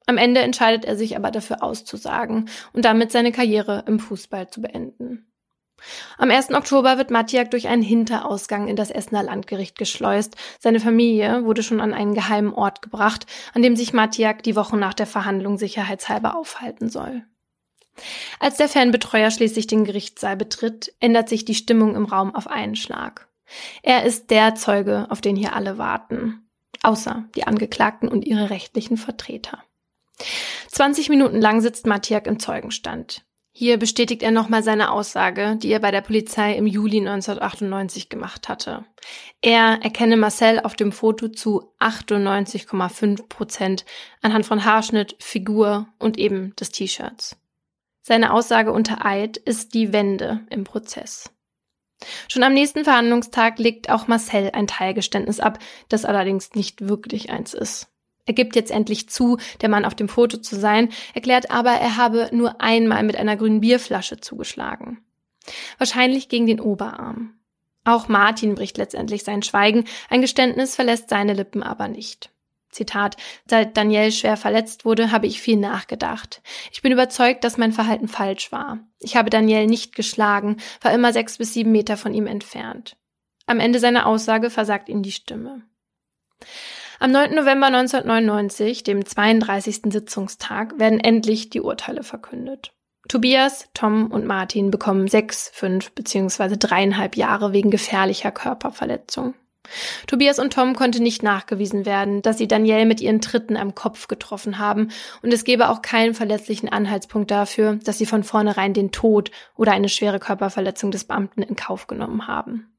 Am Ende entscheidet er sich aber dafür auszusagen und damit seine Karriere im Fußball zu beenden. Am 1. Oktober wird Matjak durch einen Hinterausgang in das Essener Landgericht geschleust. Seine Familie wurde schon an einen geheimen Ort gebracht, an dem sich Matjak die Wochen nach der Verhandlung sicherheitshalber aufhalten soll. Als der Fanbetreuer schließlich den Gerichtssaal betritt, ändert sich die Stimmung im Raum auf einen Schlag. Er ist der Zeuge, auf den hier alle warten. Außer die Angeklagten und ihre rechtlichen Vertreter. 20 Minuten lang sitzt Mattiak im Zeugenstand. Hier bestätigt er nochmal seine Aussage, die er bei der Polizei im Juli 1998 gemacht hatte. Er erkenne Marcel auf dem Foto zu 98,5 Prozent anhand von Haarschnitt, Figur und eben des T-Shirts. Seine Aussage unter Eid ist die Wende im Prozess. Schon am nächsten Verhandlungstag legt auch Marcel ein Teilgeständnis ab, das allerdings nicht wirklich eins ist. Er gibt jetzt endlich zu, der Mann auf dem Foto zu sein, erklärt aber, er habe nur einmal mit einer grünen Bierflasche zugeschlagen. Wahrscheinlich gegen den Oberarm. Auch Martin bricht letztendlich sein Schweigen, ein Geständnis verlässt seine Lippen aber nicht. Zitat, seit Daniel schwer verletzt wurde, habe ich viel nachgedacht. Ich bin überzeugt, dass mein Verhalten falsch war. Ich habe Daniel nicht geschlagen, war immer sechs bis sieben Meter von ihm entfernt. Am Ende seiner Aussage versagt ihm die Stimme. Am 9. November 1999, dem 32. Sitzungstag, werden endlich die Urteile verkündet. Tobias, Tom und Martin bekommen sechs, fünf bzw. dreieinhalb Jahre wegen gefährlicher Körperverletzung. Tobias und Tom konnte nicht nachgewiesen werden, dass sie Danielle mit ihren Tritten am Kopf getroffen haben, und es gebe auch keinen verletzlichen Anhaltspunkt dafür, dass sie von vornherein den Tod oder eine schwere Körperverletzung des Beamten in Kauf genommen haben.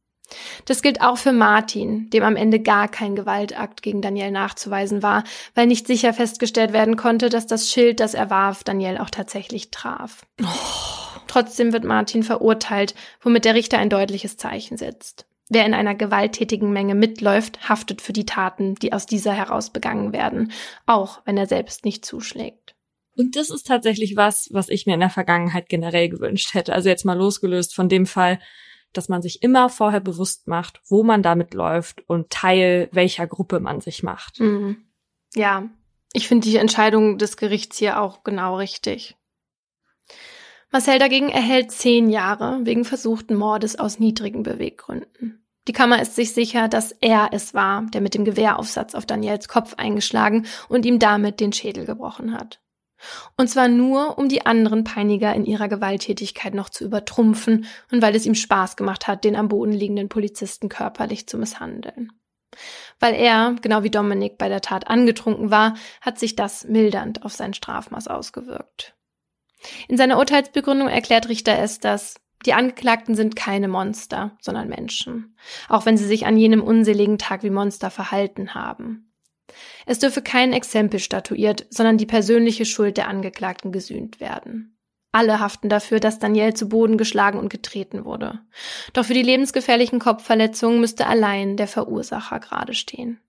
Das gilt auch für Martin, dem am Ende gar kein Gewaltakt gegen Daniel nachzuweisen war, weil nicht sicher festgestellt werden konnte, dass das Schild, das er warf, Daniel auch tatsächlich traf. Oh. Trotzdem wird Martin verurteilt, womit der Richter ein deutliches Zeichen setzt. Wer in einer gewalttätigen Menge mitläuft, haftet für die Taten, die aus dieser heraus begangen werden, auch wenn er selbst nicht zuschlägt. Und das ist tatsächlich was, was ich mir in der Vergangenheit generell gewünscht hätte. Also jetzt mal losgelöst von dem Fall, dass man sich immer vorher bewusst macht, wo man damit läuft und Teil welcher Gruppe man sich macht. Mhm. Ja, ich finde die Entscheidung des Gerichts hier auch genau richtig. Marcel dagegen erhält zehn Jahre wegen versuchten Mordes aus niedrigen Beweggründen. Die Kammer ist sich sicher, dass er es war, der mit dem Gewehraufsatz auf Daniels Kopf eingeschlagen und ihm damit den Schädel gebrochen hat. Und zwar nur, um die anderen Peiniger in ihrer Gewalttätigkeit noch zu übertrumpfen und weil es ihm Spaß gemacht hat, den am Boden liegenden Polizisten körperlich zu misshandeln. Weil er, genau wie Dominik, bei der Tat angetrunken war, hat sich das mildernd auf sein Strafmaß ausgewirkt. In seiner Urteilsbegründung erklärt Richter es, dass die Angeklagten sind keine Monster, sondern Menschen, auch wenn sie sich an jenem unseligen Tag wie Monster verhalten haben. Es dürfe kein Exempel statuiert, sondern die persönliche Schuld der Angeklagten gesühnt werden. Alle haften dafür, dass Daniel zu Boden geschlagen und getreten wurde. Doch für die lebensgefährlichen Kopfverletzungen müsste allein der Verursacher gerade stehen.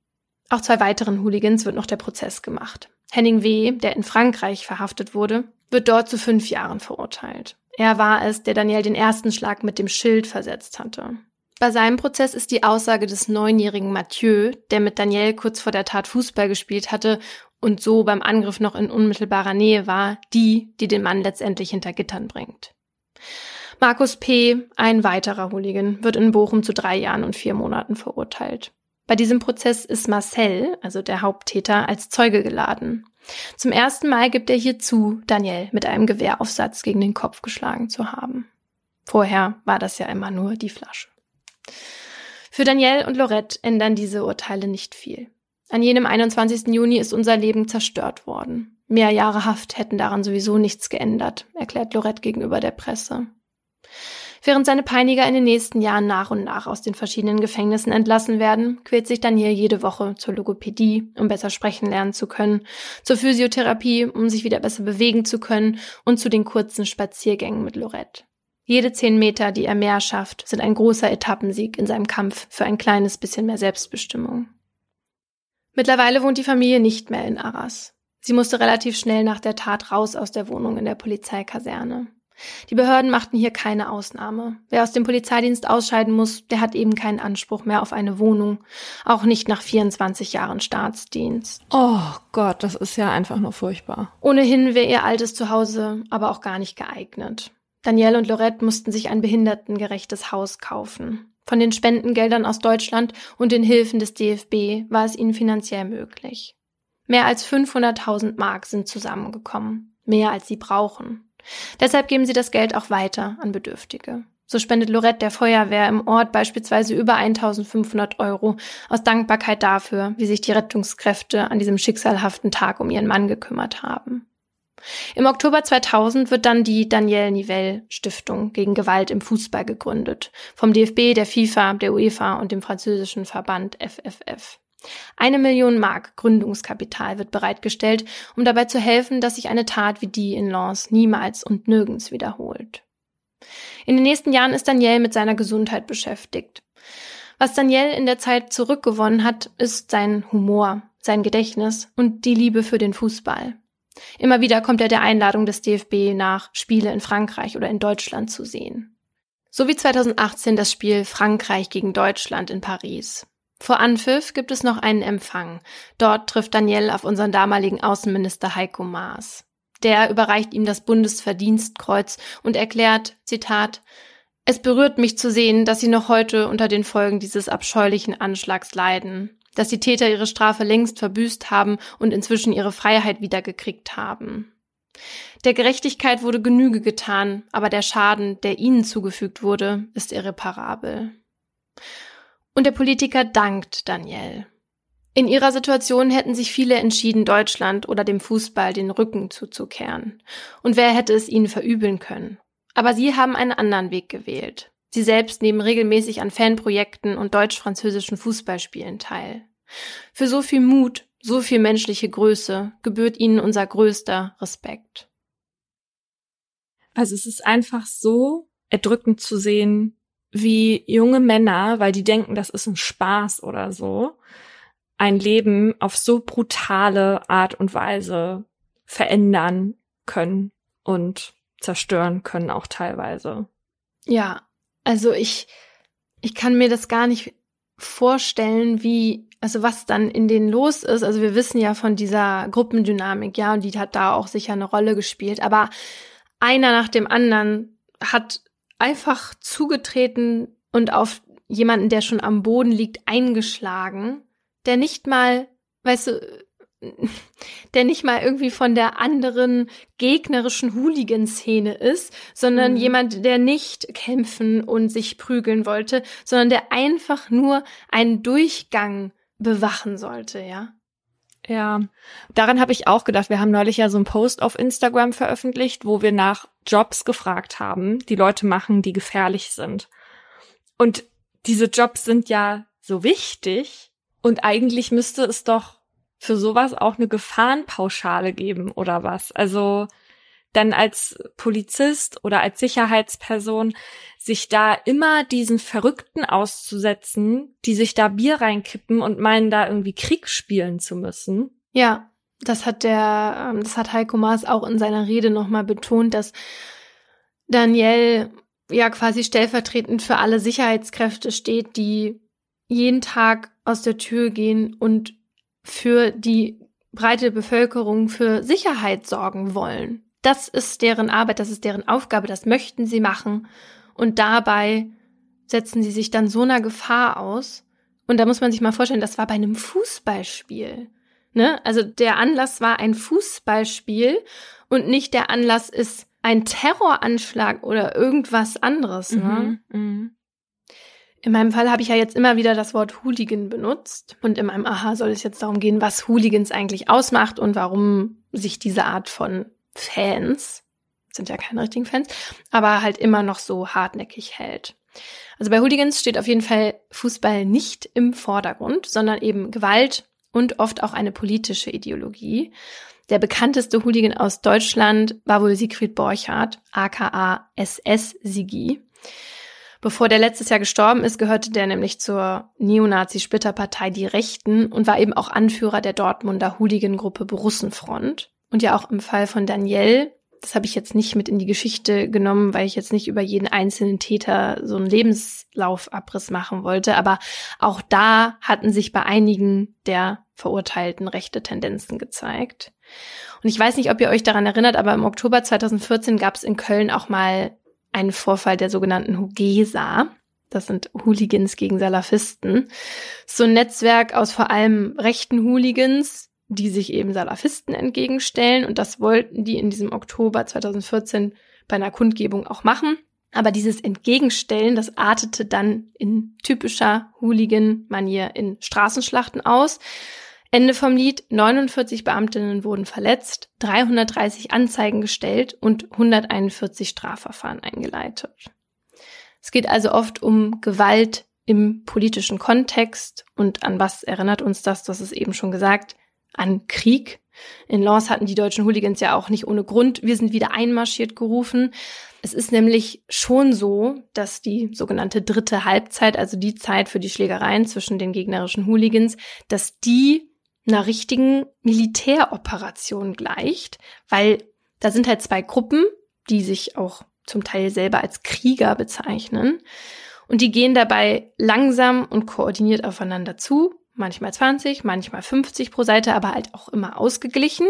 Auch zwei weiteren Hooligans wird noch der Prozess gemacht. Henning W., der in Frankreich verhaftet wurde, wird dort zu fünf Jahren verurteilt. Er war es, der Daniel den ersten Schlag mit dem Schild versetzt hatte. Bei seinem Prozess ist die Aussage des neunjährigen Mathieu, der mit Daniel kurz vor der Tat Fußball gespielt hatte und so beim Angriff noch in unmittelbarer Nähe war, die, die den Mann letztendlich hinter Gittern bringt. Markus P., ein weiterer Hooligan, wird in Bochum zu drei Jahren und vier Monaten verurteilt. Bei diesem Prozess ist Marcel, also der Haupttäter, als Zeuge geladen. Zum ersten Mal gibt er hier zu, Daniel mit einem Gewehraufsatz gegen den Kopf geschlagen zu haben. Vorher war das ja immer nur die Flasche. Für Daniel und Lorette ändern diese Urteile nicht viel. An jenem 21. Juni ist unser Leben zerstört worden. Mehr Jahre Haft hätten daran sowieso nichts geändert, erklärt Lorette gegenüber der Presse. Während seine Peiniger in den nächsten Jahren nach und nach aus den verschiedenen Gefängnissen entlassen werden, quält sich Daniel jede Woche zur Logopädie, um besser sprechen lernen zu können, zur Physiotherapie, um sich wieder besser bewegen zu können und zu den kurzen Spaziergängen mit Lorette. Jede zehn Meter, die er mehr schafft, sind ein großer Etappensieg in seinem Kampf für ein kleines bisschen mehr Selbstbestimmung. Mittlerweile wohnt die Familie nicht mehr in Arras. Sie musste relativ schnell nach der Tat raus aus der Wohnung in der Polizeikaserne. Die Behörden machten hier keine Ausnahme. Wer aus dem Polizeidienst ausscheiden muss, der hat eben keinen Anspruch mehr auf eine Wohnung, auch nicht nach 24 Jahren Staatsdienst. Oh Gott, das ist ja einfach nur furchtbar. Ohnehin wäre ihr altes Zuhause aber auch gar nicht geeignet. Danielle und Lorette mussten sich ein behindertengerechtes Haus kaufen. Von den Spendengeldern aus Deutschland und den Hilfen des DFB war es ihnen finanziell möglich. Mehr als 500.000 Mark sind zusammengekommen. Mehr als sie brauchen. Deshalb geben sie das Geld auch weiter an Bedürftige. So spendet Lorette der Feuerwehr im Ort beispielsweise über 1500 Euro aus Dankbarkeit dafür, wie sich die Rettungskräfte an diesem schicksalhaften Tag um ihren Mann gekümmert haben. Im Oktober 2000 wird dann die Danielle Nivelle Stiftung gegen Gewalt im Fußball gegründet. Vom DFB, der FIFA, der UEFA und dem französischen Verband FFF. Eine Million Mark Gründungskapital wird bereitgestellt, um dabei zu helfen, dass sich eine Tat wie die in Lens niemals und nirgends wiederholt. In den nächsten Jahren ist Daniel mit seiner Gesundheit beschäftigt. Was Daniel in der Zeit zurückgewonnen hat, ist sein Humor, sein Gedächtnis und die Liebe für den Fußball. Immer wieder kommt er der Einladung des DFB nach, Spiele in Frankreich oder in Deutschland zu sehen. So wie 2018 das Spiel Frankreich gegen Deutschland in Paris. Vor Anpfiff gibt es noch einen Empfang. Dort trifft Daniel auf unseren damaligen Außenminister Heiko Maas. Der überreicht ihm das Bundesverdienstkreuz und erklärt, Zitat, es berührt mich zu sehen, dass Sie noch heute unter den Folgen dieses abscheulichen Anschlags leiden dass die Täter ihre Strafe längst verbüßt haben und inzwischen ihre Freiheit wiedergekriegt haben. Der Gerechtigkeit wurde Genüge getan, aber der Schaden, der ihnen zugefügt wurde, ist irreparabel. Und der Politiker dankt Daniel. In ihrer Situation hätten sich viele entschieden, Deutschland oder dem Fußball den Rücken zuzukehren. Und wer hätte es ihnen verübeln können? Aber sie haben einen anderen Weg gewählt. Sie selbst nehmen regelmäßig an Fanprojekten und deutsch-französischen Fußballspielen teil. Für so viel Mut, so viel menschliche Größe gebührt ihnen unser größter Respekt. Also es ist einfach so erdrückend zu sehen, wie junge Männer, weil die denken, das ist ein Spaß oder so, ein Leben auf so brutale Art und Weise verändern können und zerstören können auch teilweise. Ja, also ich, ich kann mir das gar nicht vorstellen, wie, also was dann in denen los ist. Also wir wissen ja von dieser Gruppendynamik, ja, und die hat da auch sicher eine Rolle gespielt. Aber einer nach dem anderen hat einfach zugetreten und auf jemanden, der schon am Boden liegt, eingeschlagen, der nicht mal, weißt du, der nicht mal irgendwie von der anderen gegnerischen Hooligan-Szene ist, sondern mhm. jemand, der nicht kämpfen und sich prügeln wollte, sondern der einfach nur einen Durchgang bewachen sollte, ja. Ja, daran habe ich auch gedacht. Wir haben neulich ja so einen Post auf Instagram veröffentlicht, wo wir nach Jobs gefragt haben, die Leute machen, die gefährlich sind. Und diese Jobs sind ja so wichtig und eigentlich müsste es doch für sowas auch eine Gefahrenpauschale geben oder was. Also dann als Polizist oder als Sicherheitsperson sich da immer diesen Verrückten auszusetzen, die sich da Bier reinkippen und meinen, da irgendwie Krieg spielen zu müssen. Ja, das hat der, ähm, das hat Heiko Maas auch in seiner Rede nochmal betont, dass Daniel ja quasi stellvertretend für alle Sicherheitskräfte steht, die jeden Tag aus der Tür gehen und für die breite Bevölkerung für Sicherheit sorgen wollen. Das ist deren Arbeit, das ist deren Aufgabe, das möchten sie machen. Und dabei setzen sie sich dann so einer Gefahr aus. Und da muss man sich mal vorstellen, das war bei einem Fußballspiel. Ne? Also der Anlass war ein Fußballspiel und nicht der Anlass ist ein Terroranschlag oder irgendwas anderes. Ne? Mhm, mh. In meinem Fall habe ich ja jetzt immer wieder das Wort Hooligan benutzt. Und in meinem Aha soll es jetzt darum gehen, was Hooligans eigentlich ausmacht und warum sich diese Art von Fans, sind ja keine richtigen Fans, aber halt immer noch so hartnäckig hält. Also bei Hooligans steht auf jeden Fall Fußball nicht im Vordergrund, sondern eben Gewalt und oft auch eine politische Ideologie. Der bekannteste Hooligan aus Deutschland war wohl Siegfried Borchardt, aka SS Sigi. Bevor der letztes Jahr gestorben ist, gehörte der nämlich zur Neonazi-Splitterpartei Die Rechten und war eben auch Anführer der Dortmunder Hooligan-Gruppe Borussenfront. Und ja auch im Fall von Danielle, das habe ich jetzt nicht mit in die Geschichte genommen, weil ich jetzt nicht über jeden einzelnen Täter so einen Lebenslaufabriss machen wollte, aber auch da hatten sich bei einigen der Verurteilten rechte Tendenzen gezeigt. Und ich weiß nicht, ob ihr euch daran erinnert, aber im Oktober 2014 gab es in Köln auch mal einen Vorfall der sogenannten Hugesa. Das sind Hooligans gegen Salafisten. So ein Netzwerk aus vor allem rechten Hooligans, die sich eben Salafisten entgegenstellen. Und das wollten die in diesem Oktober 2014 bei einer Kundgebung auch machen. Aber dieses Entgegenstellen, das artete dann in typischer Hooligan-Manier in Straßenschlachten aus. Ende vom Lied, 49 Beamtinnen wurden verletzt, 330 Anzeigen gestellt und 141 Strafverfahren eingeleitet. Es geht also oft um Gewalt im politischen Kontext und an was erinnert uns das? Das ist eben schon gesagt, an Krieg. In Lens hatten die deutschen Hooligans ja auch nicht ohne Grund, wir sind wieder einmarschiert gerufen. Es ist nämlich schon so, dass die sogenannte dritte Halbzeit, also die Zeit für die Schlägereien zwischen den gegnerischen Hooligans, dass die einer richtigen Militäroperation gleicht, weil da sind halt zwei Gruppen, die sich auch zum Teil selber als Krieger bezeichnen. Und die gehen dabei langsam und koordiniert aufeinander zu. Manchmal 20, manchmal 50 pro Seite, aber halt auch immer ausgeglichen.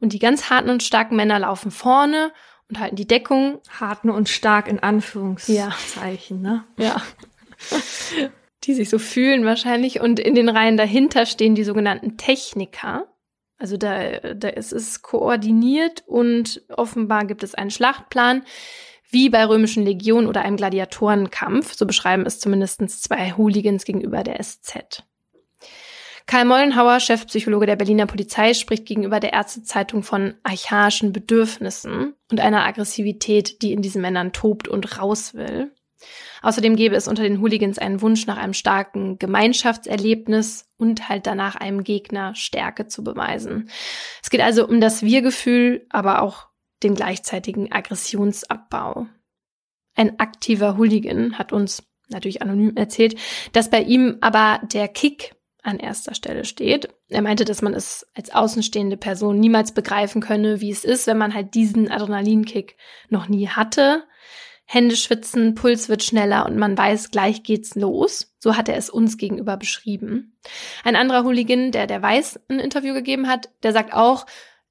Und die ganz harten und starken Männer laufen vorne und halten die Deckung. Harten und stark in Anführungszeichen, ja. ne? Ja. die sich so fühlen wahrscheinlich. Und in den Reihen dahinter stehen die sogenannten Techniker. Also da, da ist es koordiniert und offenbar gibt es einen Schlachtplan, wie bei römischen Legionen oder einem Gladiatorenkampf. So beschreiben es zumindest zwei Hooligans gegenüber der SZ. Karl Mollenhauer, Chefpsychologe der Berliner Polizei, spricht gegenüber der Ärztezeitung von archaischen Bedürfnissen und einer Aggressivität, die in diesen Männern tobt und raus will. Außerdem gäbe es unter den Hooligans einen Wunsch nach einem starken Gemeinschaftserlebnis und halt danach einem Gegner Stärke zu beweisen. Es geht also um das Wir-Gefühl, aber auch den gleichzeitigen Aggressionsabbau. Ein aktiver Hooligan hat uns natürlich anonym erzählt, dass bei ihm aber der Kick an erster Stelle steht. Er meinte, dass man es als außenstehende Person niemals begreifen könne, wie es ist, wenn man halt diesen Adrenalinkick noch nie hatte. Hände schwitzen, Puls wird schneller und man weiß, gleich geht's los. So hat er es uns gegenüber beschrieben. Ein anderer Hooligan, der der Weiß ein Interview gegeben hat, der sagt auch,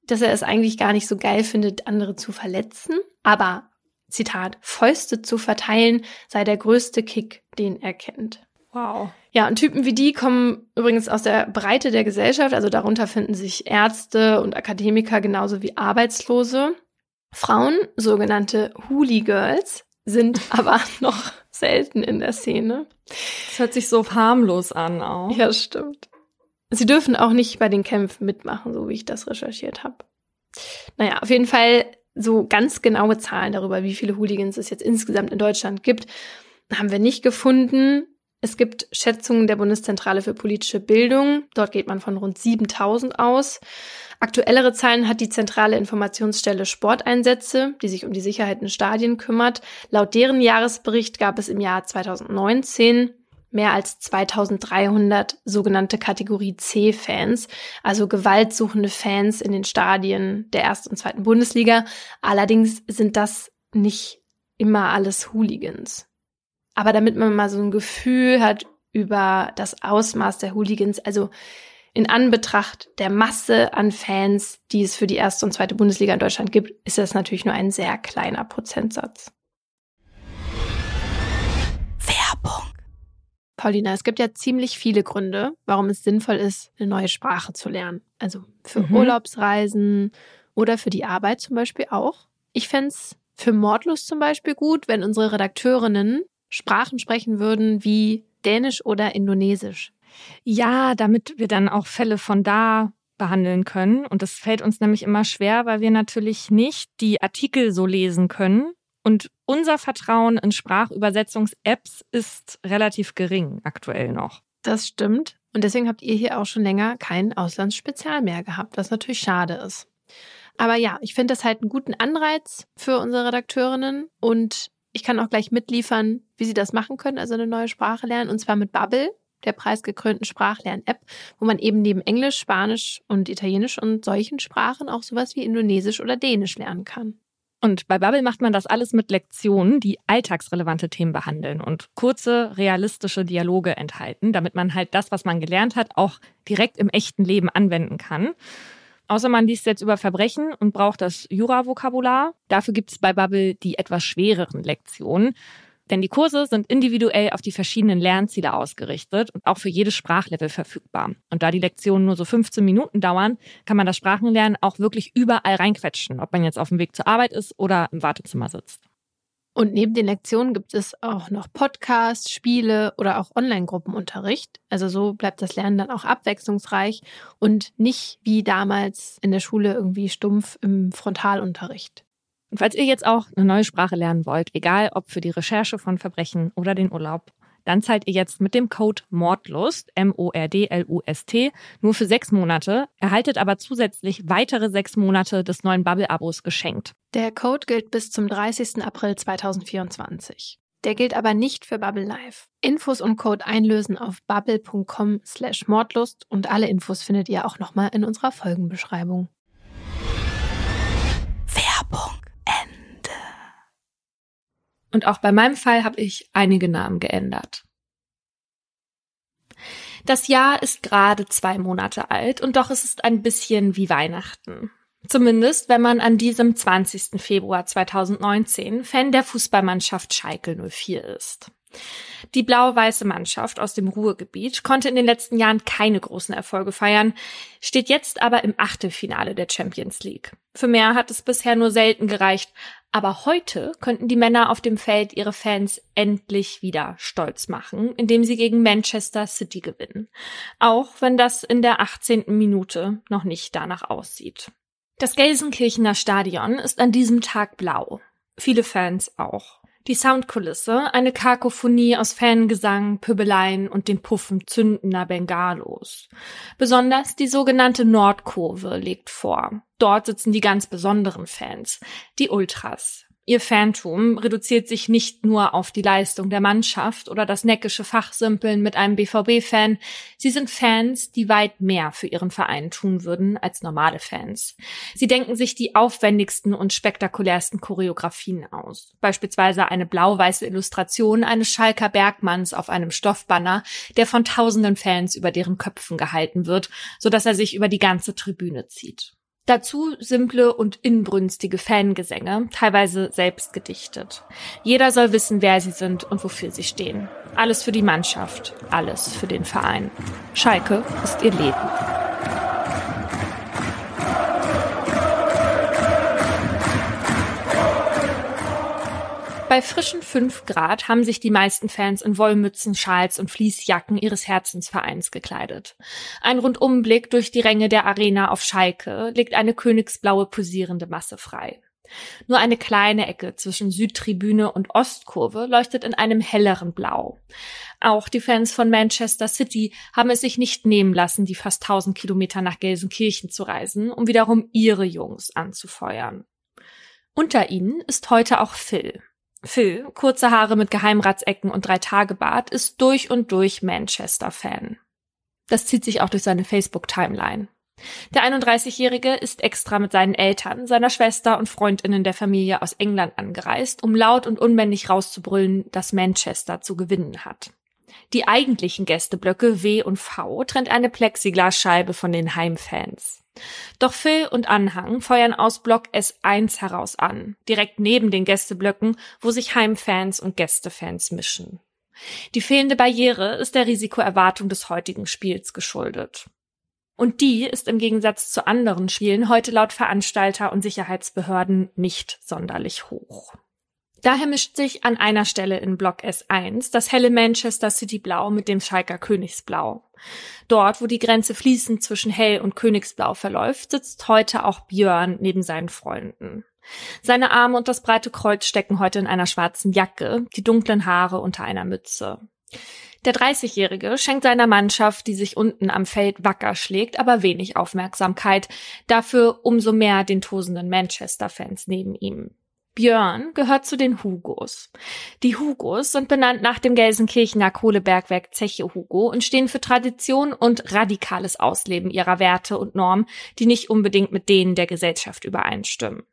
dass er es eigentlich gar nicht so geil findet, andere zu verletzen. Aber, Zitat, Fäuste zu verteilen sei der größte Kick, den er kennt. Wow. Ja, und Typen wie die kommen übrigens aus der Breite der Gesellschaft, also darunter finden sich Ärzte und Akademiker genauso wie Arbeitslose. Frauen, sogenannte Hooli Girls, sind aber noch selten in der Szene. Das hört sich so harmlos an auch. Ja, stimmt. Sie dürfen auch nicht bei den Kämpfen mitmachen, so wie ich das recherchiert habe. Naja, auf jeden Fall so ganz genaue Zahlen darüber, wie viele Hooligans es jetzt insgesamt in Deutschland gibt, haben wir nicht gefunden. Es gibt Schätzungen der Bundeszentrale für politische Bildung. Dort geht man von rund 7000 aus. Aktuellere Zahlen hat die zentrale Informationsstelle Sporteinsätze, die sich um die Sicherheit in Stadien kümmert. Laut deren Jahresbericht gab es im Jahr 2019 mehr als 2300 sogenannte Kategorie C-Fans, also gewaltsuchende Fans in den Stadien der ersten und zweiten Bundesliga. Allerdings sind das nicht immer alles Hooligans. Aber damit man mal so ein Gefühl hat über das Ausmaß der Hooligans, also In Anbetracht der Masse an Fans, die es für die erste und zweite Bundesliga in Deutschland gibt, ist das natürlich nur ein sehr kleiner Prozentsatz. Werbung. Paulina, es gibt ja ziemlich viele Gründe, warum es sinnvoll ist, eine neue Sprache zu lernen. Also für mhm. Urlaubsreisen oder für die Arbeit zum Beispiel auch. Ich fände es für Mordlust zum Beispiel gut, wenn unsere Redakteurinnen Sprachen sprechen würden wie Dänisch oder Indonesisch. Ja, damit wir dann auch Fälle von da behandeln können. Und das fällt uns nämlich immer schwer, weil wir natürlich nicht die Artikel so lesen können. Und unser Vertrauen in Sprachübersetzungs-Apps ist relativ gering aktuell noch. Das stimmt. Und deswegen habt ihr hier auch schon länger kein Auslandsspezial mehr gehabt, was natürlich schade ist. Aber ja, ich finde das halt einen guten Anreiz für unsere Redakteurinnen und ich kann auch gleich mitliefern, wie sie das machen können, also eine neue Sprache lernen, und zwar mit Bubble, der preisgekrönten Sprachlern-App, wo man eben neben Englisch, Spanisch und Italienisch und solchen Sprachen auch sowas wie Indonesisch oder Dänisch lernen kann. Und bei Bubble macht man das alles mit Lektionen, die alltagsrelevante Themen behandeln und kurze, realistische Dialoge enthalten, damit man halt das, was man gelernt hat, auch direkt im echten Leben anwenden kann. Außer man liest jetzt über Verbrechen und braucht das Jura-Vokabular. Dafür gibt es bei Bubble die etwas schwereren Lektionen. Denn die Kurse sind individuell auf die verschiedenen Lernziele ausgerichtet und auch für jedes Sprachlevel verfügbar. Und da die Lektionen nur so 15 Minuten dauern, kann man das Sprachenlernen auch wirklich überall reinquetschen, ob man jetzt auf dem Weg zur Arbeit ist oder im Wartezimmer sitzt. Und neben den Lektionen gibt es auch noch Podcasts, Spiele oder auch Online-Gruppenunterricht. Also so bleibt das Lernen dann auch abwechslungsreich und nicht wie damals in der Schule irgendwie stumpf im Frontalunterricht. Und falls ihr jetzt auch eine neue Sprache lernen wollt, egal ob für die Recherche von Verbrechen oder den Urlaub, dann zahlt ihr jetzt mit dem Code Mordlust, M-O-R-D-L-U-S-T, nur für sechs Monate, erhaltet aber zusätzlich weitere sechs Monate des neuen Bubble-Abos geschenkt. Der Code gilt bis zum 30. April 2024. Der gilt aber nicht für Bubble Live. Infos und Code einlösen auf bubble.com slash Mordlust und alle Infos findet ihr auch nochmal in unserer Folgenbeschreibung. Und auch bei meinem Fall habe ich einige Namen geändert. Das Jahr ist gerade zwei Monate alt und doch ist es ein bisschen wie Weihnachten. Zumindest, wenn man an diesem 20. Februar 2019 Fan der Fußballmannschaft Schalke 04 ist. Die blau-weiße Mannschaft aus dem Ruhrgebiet konnte in den letzten Jahren keine großen Erfolge feiern, steht jetzt aber im Achtelfinale der Champions League. Für mehr hat es bisher nur selten gereicht, aber heute könnten die Männer auf dem Feld ihre Fans endlich wieder stolz machen, indem sie gegen Manchester City gewinnen. Auch wenn das in der 18. Minute noch nicht danach aussieht. Das Gelsenkirchener Stadion ist an diesem Tag blau. Viele Fans auch. Die Soundkulisse, eine Kakophonie aus Fangesang, Pöbeleien und dem Puffen zündender Bengalos. Besonders die sogenannte Nordkurve legt vor. Dort sitzen die ganz besonderen Fans, die Ultras. Ihr Phantom reduziert sich nicht nur auf die Leistung der Mannschaft oder das neckische Fachsimpeln mit einem BVB-Fan. Sie sind Fans, die weit mehr für ihren Verein tun würden als normale Fans. Sie denken sich die aufwendigsten und spektakulärsten Choreografien aus. Beispielsweise eine blau-weiße Illustration eines Schalker Bergmanns auf einem Stoffbanner, der von tausenden Fans über deren Köpfen gehalten wird, sodass er sich über die ganze Tribüne zieht. Dazu simple und inbrünstige Fangesänge, teilweise selbst gedichtet. Jeder soll wissen, wer sie sind und wofür sie stehen. Alles für die Mannschaft, alles für den Verein. Schalke ist ihr Leben. Bei frischen 5 Grad haben sich die meisten Fans in Wollmützen, Schals und Fließjacken ihres Herzensvereins gekleidet. Ein Rundumblick durch die Ränge der Arena auf Schalke legt eine königsblaue posierende Masse frei. Nur eine kleine Ecke zwischen Südtribüne und Ostkurve leuchtet in einem helleren Blau. Auch die Fans von Manchester City haben es sich nicht nehmen lassen, die fast 1000 Kilometer nach Gelsenkirchen zu reisen, um wiederum ihre Jungs anzufeuern. Unter ihnen ist heute auch Phil. Phil, kurze Haare mit Geheimratsecken und drei Tage Bart, ist durch und durch Manchester-Fan. Das zieht sich auch durch seine Facebook-Timeline. Der 31-Jährige ist extra mit seinen Eltern, seiner Schwester und Freundinnen der Familie aus England angereist, um laut und unmännlich rauszubrüllen, dass Manchester zu gewinnen hat. Die eigentlichen Gästeblöcke W und V trennt eine Plexiglasscheibe von den Heimfans. Doch Phil und Anhang feuern aus Block S1 heraus an, direkt neben den Gästeblöcken, wo sich Heimfans und Gästefans mischen. Die fehlende Barriere ist der Risikoerwartung des heutigen Spiels geschuldet. Und die ist im Gegensatz zu anderen Spielen heute laut Veranstalter und Sicherheitsbehörden nicht sonderlich hoch. Daher mischt sich an einer Stelle in Block S1 das helle Manchester City Blau mit dem Schalker Königsblau. Dort, wo die Grenze fließend zwischen Hell und Königsblau verläuft, sitzt heute auch Björn neben seinen Freunden. Seine Arme und das breite Kreuz stecken heute in einer schwarzen Jacke, die dunklen Haare unter einer Mütze. Der 30-Jährige schenkt seiner Mannschaft, die sich unten am Feld wacker schlägt, aber wenig Aufmerksamkeit, dafür umso mehr den tosenden Manchester-Fans neben ihm. Björn gehört zu den Hugos. Die Hugos sind benannt nach dem Gelsenkirchener Kohlebergwerk Zeche Hugo und stehen für Tradition und radikales Ausleben ihrer Werte und Normen, die nicht unbedingt mit denen der Gesellschaft übereinstimmen.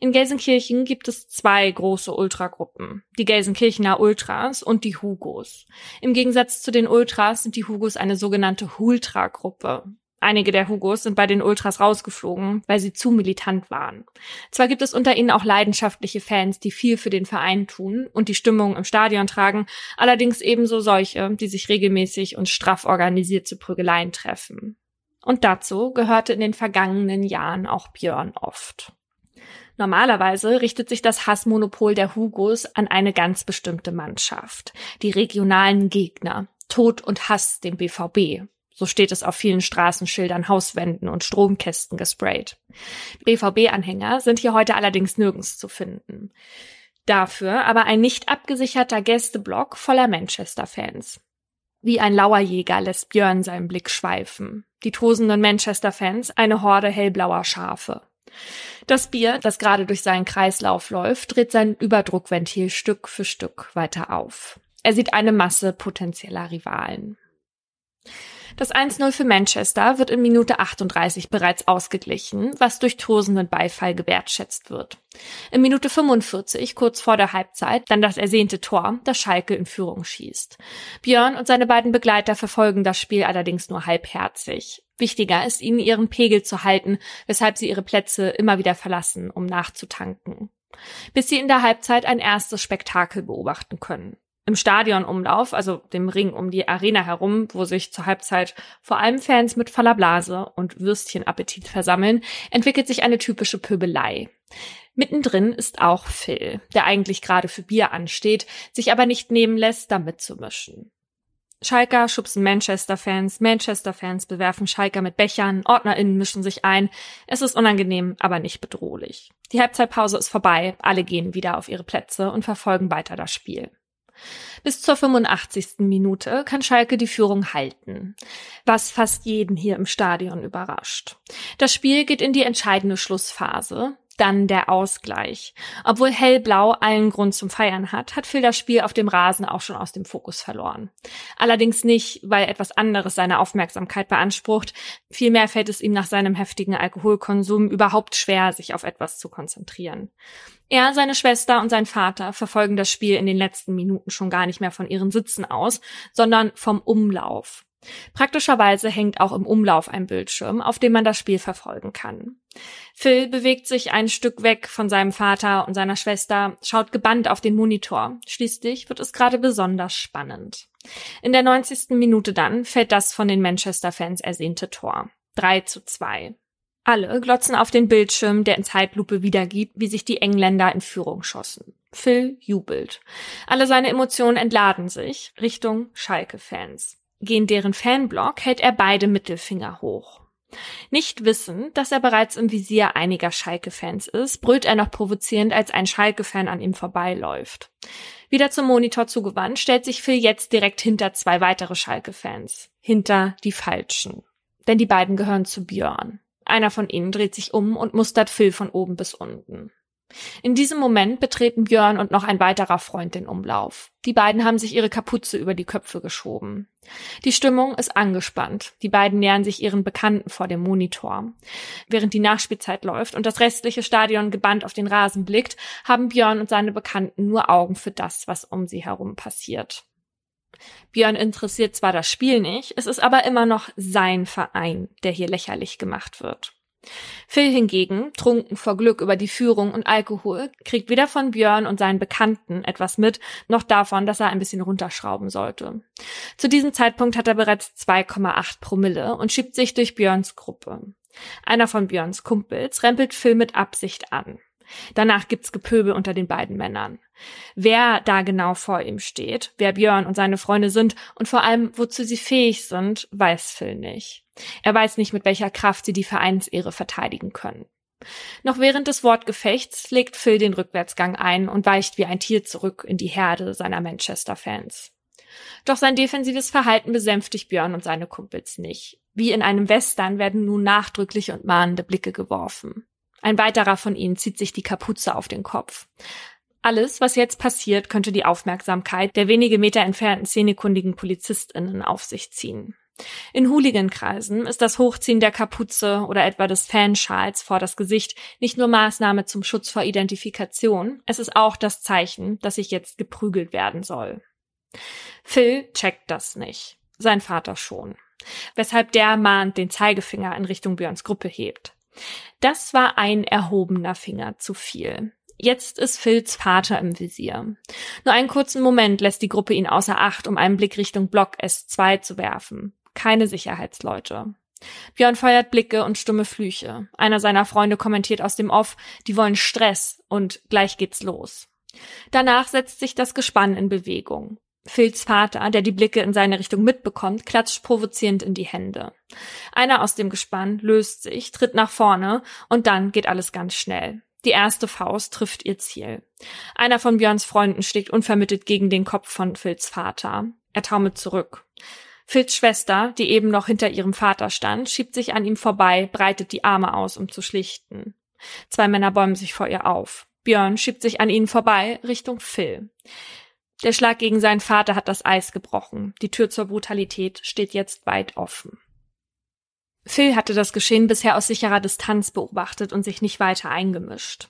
In Gelsenkirchen gibt es zwei große Ultragruppen, die Gelsenkirchener Ultras und die Hugos. Im Gegensatz zu den Ultras sind die Hugos eine sogenannte Hultra-Gruppe. Einige der Hugos sind bei den Ultras rausgeflogen, weil sie zu militant waren. Zwar gibt es unter ihnen auch leidenschaftliche Fans, die viel für den Verein tun und die Stimmung im Stadion tragen, allerdings ebenso solche, die sich regelmäßig und straff organisiert zu Prügeleien treffen. Und dazu gehörte in den vergangenen Jahren auch Björn oft. Normalerweise richtet sich das Hassmonopol der Hugos an eine ganz bestimmte Mannschaft, die regionalen Gegner, Tod und Hass dem BVB, so steht es auf vielen Straßenschildern, Hauswänden und Stromkästen gesprayt. BVB-Anhänger sind hier heute allerdings nirgends zu finden. Dafür aber ein nicht abgesicherter Gästeblock voller Manchester-Fans. Wie ein Lauerjäger lässt Björn seinen Blick schweifen. Die tosenden Manchester-Fans eine Horde hellblauer Schafe. Das Bier, das gerade durch seinen Kreislauf läuft, dreht sein Überdruckventil Stück für Stück weiter auf. Er sieht eine Masse potenzieller Rivalen. Das 1-0 für Manchester wird in Minute 38 bereits ausgeglichen, was durch tosenden Beifall gewertschätzt wird. In Minute 45, kurz vor der Halbzeit, dann das ersehnte Tor, das Schalke in Führung schießt. Björn und seine beiden Begleiter verfolgen das Spiel allerdings nur halbherzig. Wichtiger ist ihnen ihren Pegel zu halten, weshalb sie ihre Plätze immer wieder verlassen, um nachzutanken. Bis sie in der Halbzeit ein erstes Spektakel beobachten können im Stadionumlauf, also dem Ring um die Arena herum, wo sich zur Halbzeit vor allem Fans mit voller Blase und Würstchenappetit versammeln, entwickelt sich eine typische Pöbelei. Mittendrin ist auch Phil, der eigentlich gerade für Bier ansteht, sich aber nicht nehmen lässt, da mitzumischen. Schalker schubsen Manchester-Fans, Manchester-Fans bewerfen Schalker mit Bechern, OrdnerInnen mischen sich ein. Es ist unangenehm, aber nicht bedrohlich. Die Halbzeitpause ist vorbei, alle gehen wieder auf ihre Plätze und verfolgen weiter das Spiel. Bis zur 85. Minute kann Schalke die Führung halten, was fast jeden hier im Stadion überrascht. Das Spiel geht in die entscheidende Schlussphase dann der Ausgleich. Obwohl Hellblau allen Grund zum Feiern hat, hat Phil das Spiel auf dem Rasen auch schon aus dem Fokus verloren. Allerdings nicht, weil etwas anderes seine Aufmerksamkeit beansprucht. Vielmehr fällt es ihm nach seinem heftigen Alkoholkonsum überhaupt schwer, sich auf etwas zu konzentrieren. Er, seine Schwester und sein Vater verfolgen das Spiel in den letzten Minuten schon gar nicht mehr von ihren Sitzen aus, sondern vom Umlauf. Praktischerweise hängt auch im Umlauf ein Bildschirm, auf dem man das Spiel verfolgen kann. Phil bewegt sich ein Stück weg von seinem Vater und seiner Schwester, schaut gebannt auf den Monitor. Schließlich wird es gerade besonders spannend. In der 90. Minute dann fällt das von den Manchester-Fans ersehnte Tor. 3 zu 2. Alle glotzen auf den Bildschirm, der in Zeitlupe wiedergibt, wie sich die Engländer in Führung schossen. Phil jubelt. Alle seine Emotionen entladen sich Richtung Schalke-Fans gehen deren Fanblog, hält er beide Mittelfinger hoch. Nicht wissend, dass er bereits im Visier einiger Schalke-Fans ist, brüllt er noch provozierend, als ein Schalke-Fan an ihm vorbeiläuft. Wieder zum Monitor zugewandt, stellt sich Phil jetzt direkt hinter zwei weitere Schalke-Fans. Hinter die Falschen. Denn die beiden gehören zu Björn. Einer von ihnen dreht sich um und mustert Phil von oben bis unten. In diesem Moment betreten Björn und noch ein weiterer Freund den Umlauf. Die beiden haben sich ihre Kapuze über die Köpfe geschoben. Die Stimmung ist angespannt. Die beiden nähern sich ihren Bekannten vor dem Monitor. Während die Nachspielzeit läuft und das restliche Stadion gebannt auf den Rasen blickt, haben Björn und seine Bekannten nur Augen für das, was um sie herum passiert. Björn interessiert zwar das Spiel nicht, es ist aber immer noch sein Verein, der hier lächerlich gemacht wird. Phil hingegen, trunken vor Glück über die Führung und Alkohol, kriegt weder von Björn und seinen Bekannten etwas mit, noch davon, dass er ein bisschen runterschrauben sollte. Zu diesem Zeitpunkt hat er bereits 2,8 Promille und schiebt sich durch Björns Gruppe. Einer von Björns Kumpels rempelt Phil mit Absicht an. Danach gibt's Gepöbel unter den beiden Männern. Wer da genau vor ihm steht, wer Björn und seine Freunde sind und vor allem wozu sie fähig sind, weiß Phil nicht. Er weiß nicht, mit welcher Kraft sie die Vereinsehre verteidigen können. Noch während des Wortgefechts legt Phil den Rückwärtsgang ein und weicht wie ein Tier zurück in die Herde seiner Manchester-Fans. Doch sein defensives Verhalten besänftigt Björn und seine Kumpels nicht. Wie in einem Western werden nun nachdrückliche und mahnende Blicke geworfen. Ein weiterer von ihnen zieht sich die Kapuze auf den Kopf. Alles, was jetzt passiert, könnte die Aufmerksamkeit der wenige Meter entfernten szenekundigen PolizistInnen auf sich ziehen. In Hooligan-Kreisen ist das Hochziehen der Kapuze oder etwa des Fanschals vor das Gesicht nicht nur Maßnahme zum Schutz vor Identifikation, es ist auch das Zeichen, dass sich jetzt geprügelt werden soll. Phil checkt das nicht, sein Vater schon, weshalb der mahnt den Zeigefinger in Richtung Björns Gruppe hebt. Das war ein erhobener Finger zu viel. Jetzt ist Phils Vater im Visier. Nur einen kurzen Moment lässt die Gruppe ihn außer Acht, um einen Blick Richtung Block S2 zu werfen. Keine Sicherheitsleute. Björn feuert Blicke und stumme Flüche. Einer seiner Freunde kommentiert aus dem Off, die wollen Stress und gleich geht's los. Danach setzt sich das Gespann in Bewegung. Phils Vater, der die Blicke in seine Richtung mitbekommt, klatscht provozierend in die Hände. Einer aus dem Gespann löst sich, tritt nach vorne und dann geht alles ganz schnell. Die erste Faust trifft ihr Ziel. Einer von Björns Freunden schlägt unvermittelt gegen den Kopf von Phils Vater. Er taumelt zurück. Phils Schwester, die eben noch hinter ihrem Vater stand, schiebt sich an ihm vorbei, breitet die Arme aus, um zu schlichten. Zwei Männer bäumen sich vor ihr auf. Björn schiebt sich an ihnen vorbei, Richtung Phil. Der Schlag gegen seinen Vater hat das Eis gebrochen. Die Tür zur Brutalität steht jetzt weit offen. Phil hatte das Geschehen bisher aus sicherer Distanz beobachtet und sich nicht weiter eingemischt.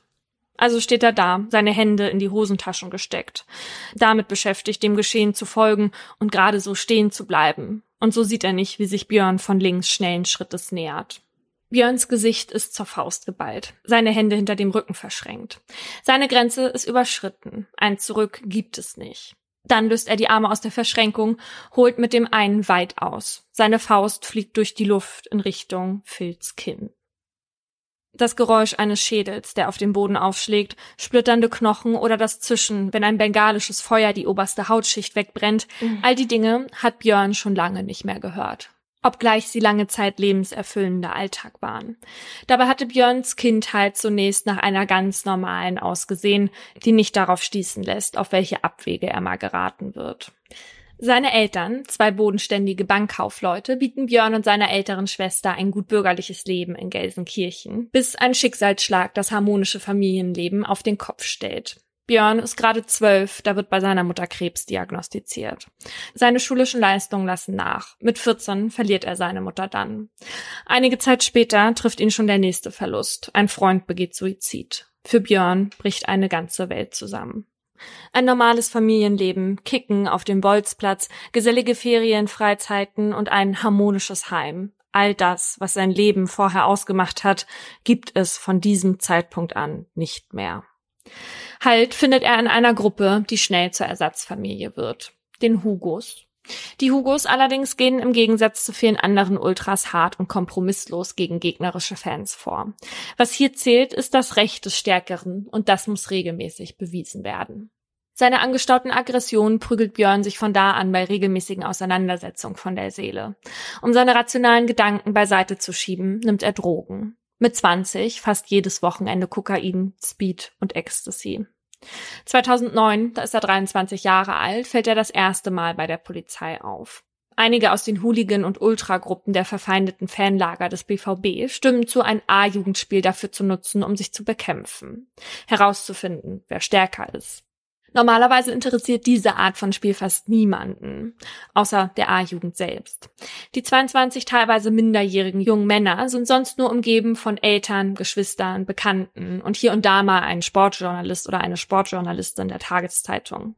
Also steht er da, seine Hände in die Hosentaschen gesteckt, damit beschäftigt, dem Geschehen zu folgen und gerade so stehen zu bleiben. Und so sieht er nicht, wie sich Björn von links schnellen Schrittes nähert. Björns Gesicht ist zur Faust geballt, seine Hände hinter dem Rücken verschränkt. Seine Grenze ist überschritten, ein Zurück gibt es nicht. Dann löst er die Arme aus der Verschränkung, holt mit dem einen weit aus. Seine Faust fliegt durch die Luft in Richtung Phils Kinn. Das Geräusch eines Schädels, der auf dem Boden aufschlägt, splitternde Knochen oder das Zischen, wenn ein bengalisches Feuer die oberste Hautschicht wegbrennt, mhm. all die Dinge hat Björn schon lange nicht mehr gehört obgleich sie lange Zeit lebenserfüllender Alltag waren. Dabei hatte Björns Kindheit zunächst nach einer ganz normalen ausgesehen, die nicht darauf stießen lässt, auf welche Abwege er mal geraten wird. Seine Eltern, zwei bodenständige Bankkaufleute, bieten Björn und seiner älteren Schwester ein gut bürgerliches Leben in Gelsenkirchen, bis ein Schicksalsschlag das harmonische Familienleben auf den Kopf stellt. Björn ist gerade zwölf, da wird bei seiner Mutter Krebs diagnostiziert. Seine schulischen Leistungen lassen nach. Mit 14 verliert er seine Mutter dann. Einige Zeit später trifft ihn schon der nächste Verlust. Ein Freund begeht Suizid. Für Björn bricht eine ganze Welt zusammen. Ein normales Familienleben, Kicken auf dem Bolzplatz, gesellige Ferien, Freizeiten und ein harmonisches Heim. All das, was sein Leben vorher ausgemacht hat, gibt es von diesem Zeitpunkt an nicht mehr. Halt findet er in einer Gruppe, die schnell zur Ersatzfamilie wird. Den Hugos. Die Hugos allerdings gehen im Gegensatz zu vielen anderen Ultras hart und kompromisslos gegen gegnerische Fans vor. Was hier zählt, ist das Recht des Stärkeren und das muss regelmäßig bewiesen werden. Seine angestauten Aggressionen prügelt Björn sich von da an bei regelmäßigen Auseinandersetzungen von der Seele. Um seine rationalen Gedanken beiseite zu schieben, nimmt er Drogen. Mit 20 fast jedes Wochenende Kokain, Speed und Ecstasy. 2009, da ist er 23 Jahre alt, fällt er das erste Mal bei der Polizei auf. Einige aus den Hooligan- und Ultragruppen der verfeindeten Fanlager des BVB stimmen zu, ein A-Jugendspiel dafür zu nutzen, um sich zu bekämpfen. Herauszufinden, wer stärker ist. Normalerweise interessiert diese Art von Spiel fast niemanden, außer der A-Jugend selbst. Die 22 teilweise minderjährigen jungen Männer sind sonst nur umgeben von Eltern, Geschwistern, Bekannten und hier und da mal ein Sportjournalist oder eine Sportjournalistin der Tageszeitung.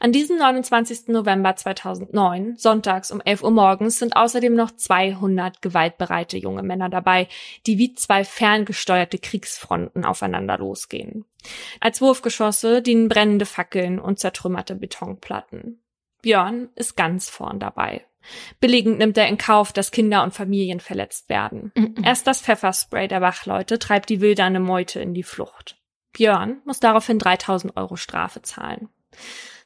An diesem 29. November 2009, sonntags um 11 Uhr morgens, sind außerdem noch 200 gewaltbereite junge Männer dabei, die wie zwei ferngesteuerte Kriegsfronten aufeinander losgehen. Als Wurfgeschosse dienen brennende Fackeln und zertrümmerte Betonplatten. Björn ist ganz vorn dabei. Billigend nimmt er in Kauf, dass Kinder und Familien verletzt werden. Mhm. Erst das Pfefferspray der Wachleute treibt die wildernde Meute in die Flucht. Björn muss daraufhin 3000 Euro Strafe zahlen.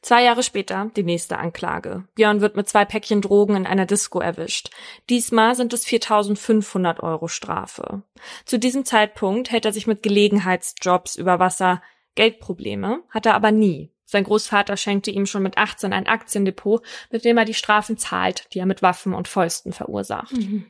Zwei Jahre später die nächste Anklage. Björn wird mit zwei Päckchen Drogen in einer Disco erwischt. Diesmal sind es 4500 Euro Strafe. Zu diesem Zeitpunkt hält er sich mit Gelegenheitsjobs über Wasser. Geldprobleme hat er aber nie. Sein Großvater schenkte ihm schon mit 18 ein Aktiendepot, mit dem er die Strafen zahlt, die er mit Waffen und Fäusten verursacht. Mhm.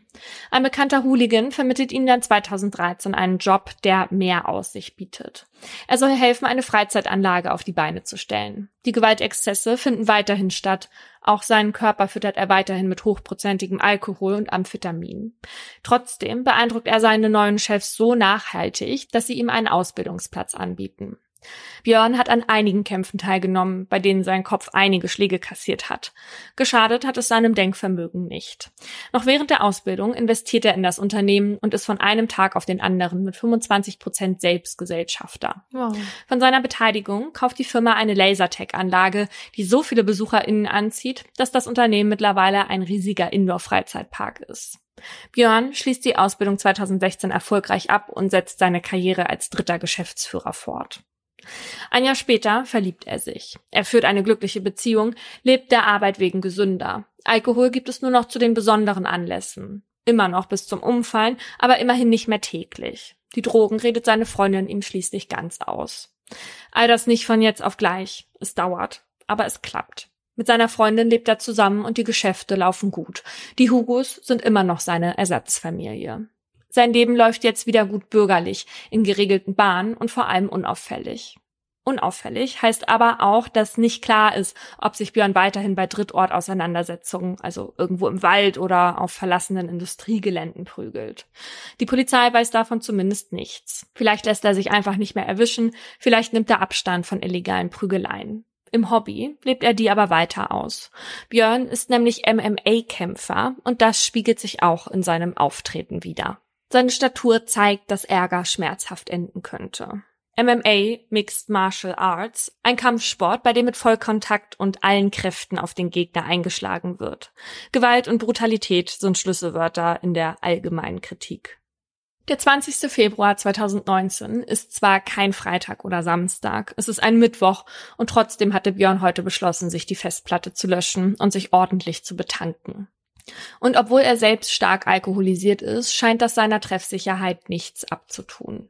Ein bekannter Hooligan vermittelt ihm dann 2013 einen Job, der mehr Aussicht bietet. Er soll helfen, eine Freizeitanlage auf die Beine zu stellen. Die Gewaltexzesse finden weiterhin statt. Auch seinen Körper füttert er weiterhin mit hochprozentigem Alkohol und Amphetamin. Trotzdem beeindruckt er seine neuen Chefs so nachhaltig, dass sie ihm einen Ausbildungsplatz anbieten. Björn hat an einigen Kämpfen teilgenommen, bei denen sein Kopf einige Schläge kassiert hat. Geschadet hat es seinem Denkvermögen nicht. Noch während der Ausbildung investiert er in das Unternehmen und ist von einem Tag auf den anderen mit 25 Prozent Selbstgesellschafter. Wow. Von seiner Beteiligung kauft die Firma eine Lasertech-Anlage, die so viele BesucherInnen anzieht, dass das Unternehmen mittlerweile ein riesiger Indoor-Freizeitpark ist. Björn schließt die Ausbildung 2016 erfolgreich ab und setzt seine Karriere als dritter Geschäftsführer fort. Ein Jahr später verliebt er sich. Er führt eine glückliche Beziehung, lebt der Arbeit wegen gesünder. Alkohol gibt es nur noch zu den besonderen Anlässen. Immer noch bis zum Umfallen, aber immerhin nicht mehr täglich. Die Drogen redet seine Freundin ihm schließlich ganz aus. All das nicht von jetzt auf gleich. Es dauert. Aber es klappt. Mit seiner Freundin lebt er zusammen und die Geschäfte laufen gut. Die Hugos sind immer noch seine Ersatzfamilie. Sein Leben läuft jetzt wieder gut bürgerlich, in geregelten Bahnen und vor allem unauffällig. Unauffällig heißt aber auch, dass nicht klar ist, ob sich Björn weiterhin bei Drittortauseinandersetzungen, also irgendwo im Wald oder auf verlassenen Industriegeländen prügelt. Die Polizei weiß davon zumindest nichts. Vielleicht lässt er sich einfach nicht mehr erwischen, vielleicht nimmt er Abstand von illegalen Prügeleien. Im Hobby lebt er die aber weiter aus. Björn ist nämlich MMA-Kämpfer und das spiegelt sich auch in seinem Auftreten wieder. Seine Statur zeigt, dass Ärger schmerzhaft enden könnte. MMA, Mixed Martial Arts, ein Kampfsport, bei dem mit Vollkontakt und allen Kräften auf den Gegner eingeschlagen wird. Gewalt und Brutalität sind Schlüsselwörter in der allgemeinen Kritik. Der 20. Februar 2019 ist zwar kein Freitag oder Samstag, es ist ein Mittwoch und trotzdem hatte Björn heute beschlossen, sich die Festplatte zu löschen und sich ordentlich zu betanken. Und obwohl er selbst stark alkoholisiert ist, scheint das seiner Treffsicherheit nichts abzutun.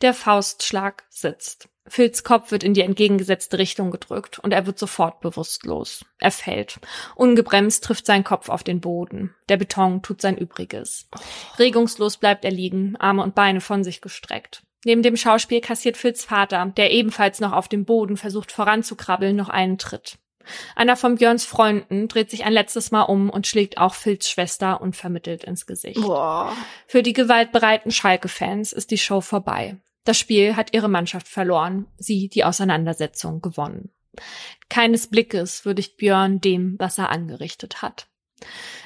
Der Faustschlag sitzt. Phils Kopf wird in die entgegengesetzte Richtung gedrückt und er wird sofort bewusstlos. Er fällt. Ungebremst trifft sein Kopf auf den Boden. Der Beton tut sein Übriges. Regungslos bleibt er liegen, Arme und Beine von sich gestreckt. Neben dem Schauspiel kassiert Phils Vater, der ebenfalls noch auf dem Boden versucht voranzukrabbeln, noch einen Tritt. Einer von Björns Freunden dreht sich ein letztes Mal um und schlägt auch Phils Schwester unvermittelt ins Gesicht. Boah. Für die gewaltbereiten Schalke-Fans ist die Show vorbei. Das Spiel hat ihre Mannschaft verloren, sie die Auseinandersetzung gewonnen. Keines Blickes würdigt Björn dem, was er angerichtet hat.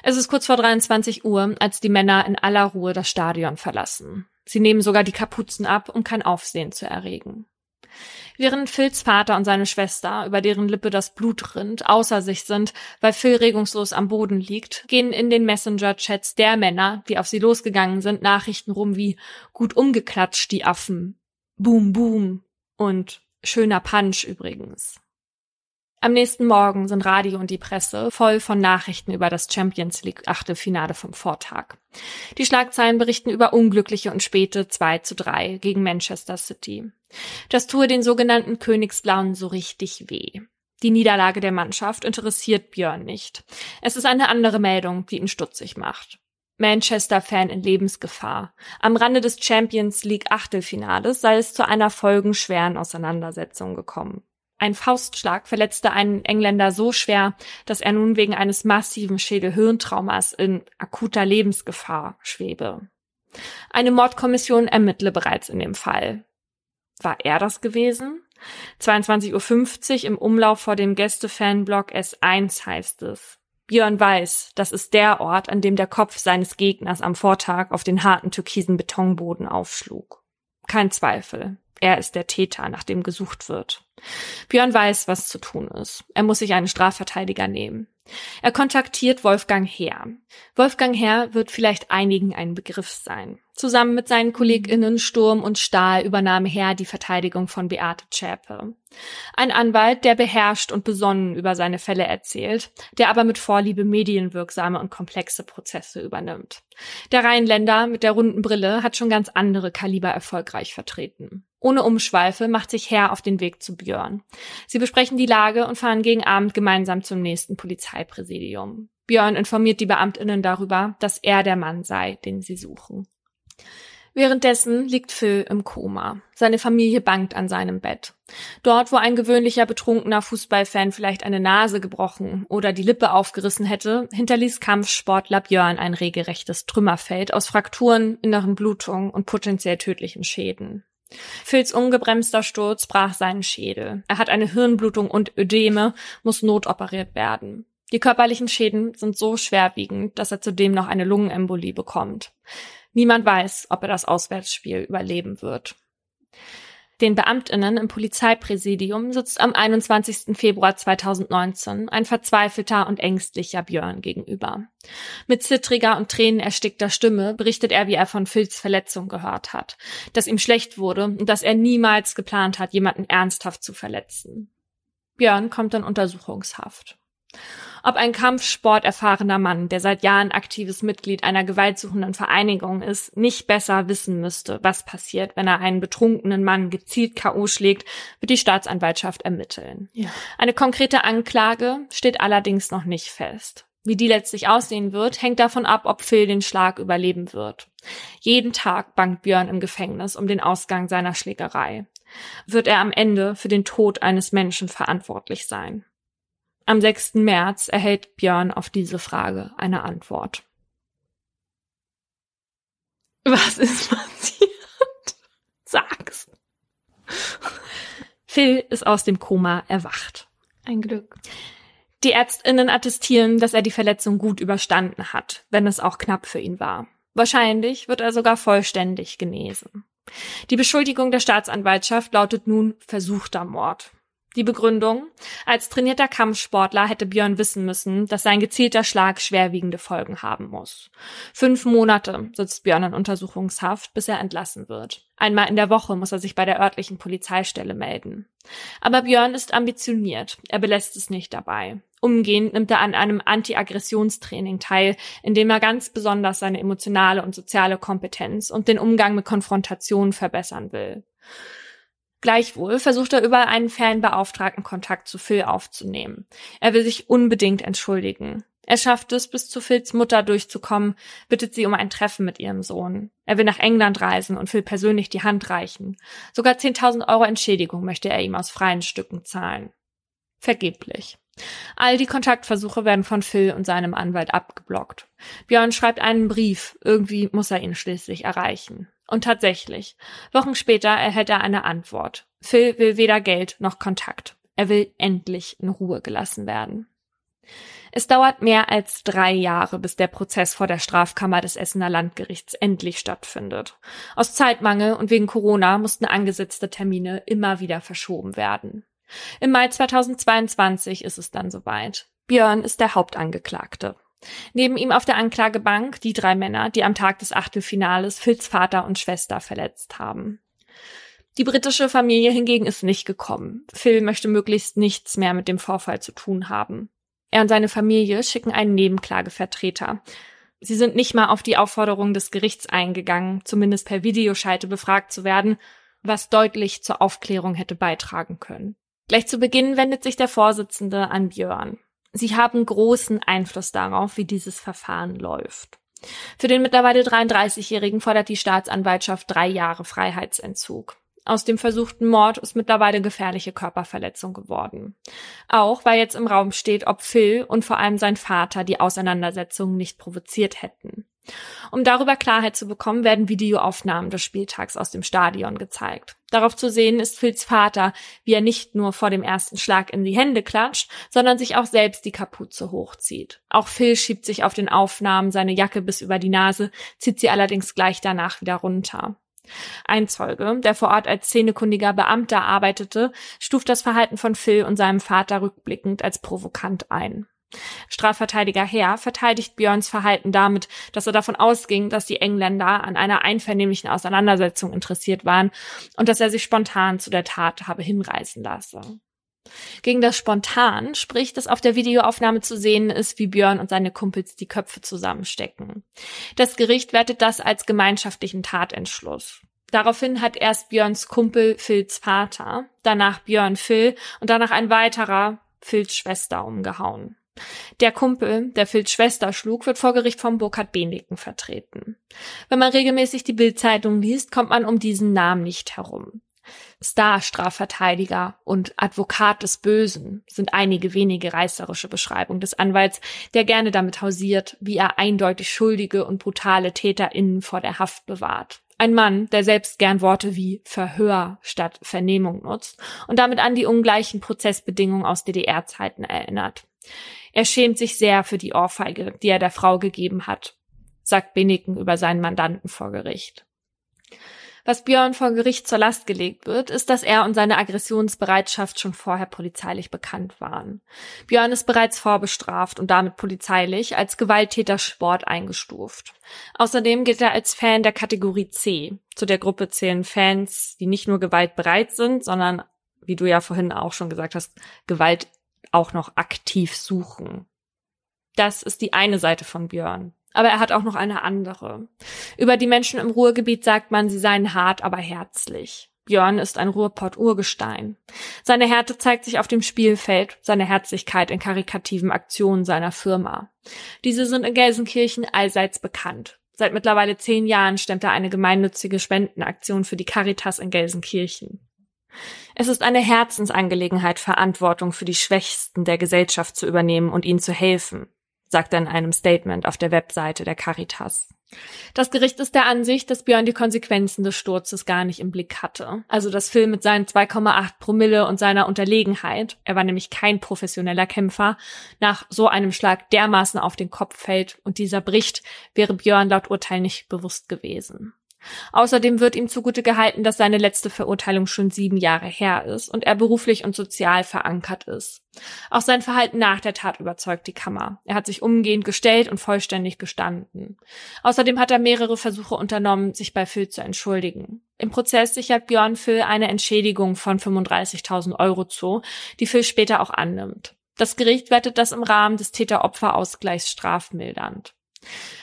Es ist kurz vor 23 Uhr, als die Männer in aller Ruhe das Stadion verlassen. Sie nehmen sogar die Kapuzen ab, um kein Aufsehen zu erregen. Während Phils Vater und seine Schwester, über deren Lippe das Blut rinnt, außer sich sind, weil Phil regungslos am Boden liegt, gehen in den Messenger-Chats der Männer, die auf sie losgegangen sind, Nachrichten rum wie gut umgeklatscht, die Affen, boom, boom und schöner Punch übrigens. Am nächsten Morgen sind Radio und die Presse voll von Nachrichten über das Champions League Achtelfinale vom Vortag. Die Schlagzeilen berichten über unglückliche und späte 2 zu 3 gegen Manchester City. Das tue den sogenannten Königsblauen so richtig weh. Die Niederlage der Mannschaft interessiert Björn nicht. Es ist eine andere Meldung, die ihn stutzig macht. Manchester-Fan in Lebensgefahr. Am Rande des Champions League Achtelfinales sei es zu einer folgenschweren Auseinandersetzung gekommen. Ein Faustschlag verletzte einen Engländer so schwer, dass er nun wegen eines massiven Schädelhirntraumas in akuter Lebensgefahr schwebe. Eine Mordkommission ermittle bereits in dem Fall. War er das gewesen? 22.50 Uhr im Umlauf vor dem Gästefanblock S1 heißt es. Björn weiß, das ist der Ort, an dem der Kopf seines Gegners am Vortag auf den harten türkisen Betonboden aufschlug. Kein Zweifel. Er ist der Täter, nach dem gesucht wird. Björn weiß, was zu tun ist. Er muss sich einen Strafverteidiger nehmen. Er kontaktiert Wolfgang Herr. Wolfgang Herr wird vielleicht einigen ein Begriff sein. Zusammen mit seinen KollegInnen Sturm und Stahl übernahm Herr die Verteidigung von Beate Zschäpe. Ein Anwalt, der beherrscht und besonnen über seine Fälle erzählt, der aber mit Vorliebe medienwirksame und komplexe Prozesse übernimmt. Der Rheinländer mit der runden Brille hat schon ganz andere Kaliber erfolgreich vertreten. Ohne Umschweife macht sich Herr auf den Weg zu Björn. Sie besprechen die Lage und fahren gegen Abend gemeinsam zum nächsten Polizeipräsidium. Björn informiert die Beamtinnen darüber, dass er der Mann sei, den sie suchen. Währenddessen liegt Phil im Koma. Seine Familie bangt an seinem Bett. Dort, wo ein gewöhnlicher betrunkener Fußballfan vielleicht eine Nase gebrochen oder die Lippe aufgerissen hätte, hinterließ Kampfsportler Björn ein regelrechtes Trümmerfeld aus Frakturen, inneren Blutungen und potenziell tödlichen Schäden. Phils ungebremster Sturz brach seinen Schädel. Er hat eine Hirnblutung und Ödeme, muss notoperiert werden. Die körperlichen Schäden sind so schwerwiegend, dass er zudem noch eine Lungenembolie bekommt. Niemand weiß, ob er das Auswärtsspiel überleben wird. Den Beamtinnen im Polizeipräsidium sitzt am 21. Februar 2019 ein verzweifelter und ängstlicher Björn gegenüber. Mit zittriger und tränenerstickter Stimme berichtet er, wie er von Phils Verletzung gehört hat, dass ihm schlecht wurde und dass er niemals geplant hat, jemanden ernsthaft zu verletzen. Björn kommt in Untersuchungshaft ob ein kampfsporterfahrener Mann, der seit Jahren aktives Mitglied einer gewaltsuchenden Vereinigung ist, nicht besser wissen müsste, was passiert, wenn er einen betrunkenen Mann gezielt K.O. schlägt, wird die Staatsanwaltschaft ermitteln. Ja. Eine konkrete Anklage steht allerdings noch nicht fest. Wie die letztlich aussehen wird, hängt davon ab, ob Phil den Schlag überleben wird. Jeden Tag bangt Björn im Gefängnis um den Ausgang seiner Schlägerei. Wird er am Ende für den Tod eines Menschen verantwortlich sein? Am 6. März erhält Björn auf diese Frage eine Antwort. Was ist passiert? Sag's. Phil ist aus dem Koma erwacht. Ein Glück. Die Ärztinnen attestieren, dass er die Verletzung gut überstanden hat, wenn es auch knapp für ihn war. Wahrscheinlich wird er sogar vollständig genesen. Die Beschuldigung der Staatsanwaltschaft lautet nun versuchter Mord. Die Begründung? Als trainierter Kampfsportler hätte Björn wissen müssen, dass sein gezielter Schlag schwerwiegende Folgen haben muss. Fünf Monate sitzt Björn in Untersuchungshaft, bis er entlassen wird. Einmal in der Woche muss er sich bei der örtlichen Polizeistelle melden. Aber Björn ist ambitioniert. Er belässt es nicht dabei. Umgehend nimmt er an einem Anti-Aggressionstraining teil, in dem er ganz besonders seine emotionale und soziale Kompetenz und den Umgang mit Konfrontationen verbessern will. Gleichwohl versucht er über einen Fanbeauftragten Kontakt zu Phil aufzunehmen. Er will sich unbedingt entschuldigen. Er schafft es, bis zu Phils Mutter durchzukommen, bittet sie um ein Treffen mit ihrem Sohn. Er will nach England reisen und Phil persönlich die Hand reichen. Sogar 10.000 Euro Entschädigung möchte er ihm aus freien Stücken zahlen. Vergeblich. All die Kontaktversuche werden von Phil und seinem Anwalt abgeblockt. Björn schreibt einen Brief, irgendwie muss er ihn schließlich erreichen. Und tatsächlich, Wochen später erhält er eine Antwort. Phil will weder Geld noch Kontakt. Er will endlich in Ruhe gelassen werden. Es dauert mehr als drei Jahre, bis der Prozess vor der Strafkammer des Essener Landgerichts endlich stattfindet. Aus Zeitmangel und wegen Corona mussten angesetzte Termine immer wieder verschoben werden. Im Mai 2022 ist es dann soweit. Björn ist der Hauptangeklagte. Neben ihm auf der Anklagebank die drei Männer, die am Tag des Achtelfinales Phils Vater und Schwester verletzt haben. Die britische Familie hingegen ist nicht gekommen. Phil möchte möglichst nichts mehr mit dem Vorfall zu tun haben. Er und seine Familie schicken einen Nebenklagevertreter. Sie sind nicht mal auf die Aufforderung des Gerichts eingegangen, zumindest per Videoschalte befragt zu werden, was deutlich zur Aufklärung hätte beitragen können. Gleich zu Beginn wendet sich der Vorsitzende an Björn. Sie haben großen Einfluss darauf, wie dieses Verfahren läuft. Für den mittlerweile 33-Jährigen fordert die Staatsanwaltschaft drei Jahre Freiheitsentzug. Aus dem versuchten Mord ist mittlerweile gefährliche Körperverletzung geworden. Auch weil jetzt im Raum steht, ob Phil und vor allem sein Vater die Auseinandersetzung nicht provoziert hätten. Um darüber Klarheit zu bekommen, werden Videoaufnahmen des Spieltags aus dem Stadion gezeigt. Darauf zu sehen ist Phils Vater, wie er nicht nur vor dem ersten Schlag in die Hände klatscht, sondern sich auch selbst die Kapuze hochzieht. Auch Phil schiebt sich auf den Aufnahmen seine Jacke bis über die Nase, zieht sie allerdings gleich danach wieder runter. Ein Zeuge, der vor Ort als szenekundiger Beamter arbeitete, stuft das Verhalten von Phil und seinem Vater rückblickend als provokant ein. Strafverteidiger Herr verteidigt Björns Verhalten damit, dass er davon ausging, dass die Engländer an einer einvernehmlichen Auseinandersetzung interessiert waren und dass er sich spontan zu der Tat habe hinreißen lassen. Gegen das Spontan spricht, dass auf der Videoaufnahme zu sehen ist, wie Björn und seine Kumpels die Köpfe zusammenstecken. Das Gericht wertet das als gemeinschaftlichen Tatentschluss. Daraufhin hat erst Björns Kumpel Phils Vater, danach Björn Phil und danach ein weiterer Phils Schwester umgehauen. Der Kumpel, der Phils Schwester schlug, wird vor Gericht von Burkhard Beneken vertreten. Wenn man regelmäßig die Bildzeitung liest, kommt man um diesen Namen nicht herum. Star-Strafverteidiger und Advokat des Bösen sind einige wenige reißerische Beschreibungen des Anwalts, der gerne damit hausiert, wie er eindeutig schuldige und brutale TäterInnen vor der Haft bewahrt. Ein Mann, der selbst gern Worte wie Verhör statt Vernehmung nutzt und damit an die ungleichen Prozessbedingungen aus DDR-Zeiten erinnert. Er schämt sich sehr für die Ohrfeige, die er der Frau gegeben hat, sagt Beneken über seinen Mandanten vor Gericht. Was Björn vor Gericht zur Last gelegt wird, ist, dass er und seine Aggressionsbereitschaft schon vorher polizeilich bekannt waren. Björn ist bereits vorbestraft und damit polizeilich als Gewalttätersport eingestuft. Außerdem gilt er als Fan der Kategorie C. Zu der Gruppe zählen Fans, die nicht nur gewaltbereit sind, sondern, wie du ja vorhin auch schon gesagt hast, Gewalt auch noch aktiv suchen. Das ist die eine Seite von Björn. Aber er hat auch noch eine andere. Über die Menschen im Ruhrgebiet sagt man, sie seien hart, aber herzlich. Björn ist ein Ruhrpott-Urgestein. Seine Härte zeigt sich auf dem Spielfeld, seine Herzlichkeit in karikativen Aktionen seiner Firma. Diese sind in Gelsenkirchen allseits bekannt. Seit mittlerweile zehn Jahren stemmt er eine gemeinnützige Spendenaktion für die Caritas in Gelsenkirchen. Es ist eine Herzensangelegenheit, Verantwortung für die Schwächsten der Gesellschaft zu übernehmen und ihnen zu helfen, sagt er in einem Statement auf der Webseite der Caritas. Das Gericht ist der Ansicht, dass Björn die Konsequenzen des Sturzes gar nicht im Blick hatte. Also dass Phil mit seinen 2,8 Promille und seiner Unterlegenheit, er war nämlich kein professioneller Kämpfer, nach so einem Schlag dermaßen auf den Kopf fällt und dieser bricht, wäre Björn laut Urteil nicht bewusst gewesen. Außerdem wird ihm zugute gehalten, dass seine letzte Verurteilung schon sieben Jahre her ist und er beruflich und sozial verankert ist. Auch sein Verhalten nach der Tat überzeugt die Kammer. Er hat sich umgehend gestellt und vollständig gestanden. Außerdem hat er mehrere Versuche unternommen, sich bei Phil zu entschuldigen. Im Prozess sichert Björn Phil eine Entschädigung von 35.000 Euro zu, die Phil später auch annimmt. Das Gericht wertet das im Rahmen des Täter-Opfer-Ausgleichs strafmildernd.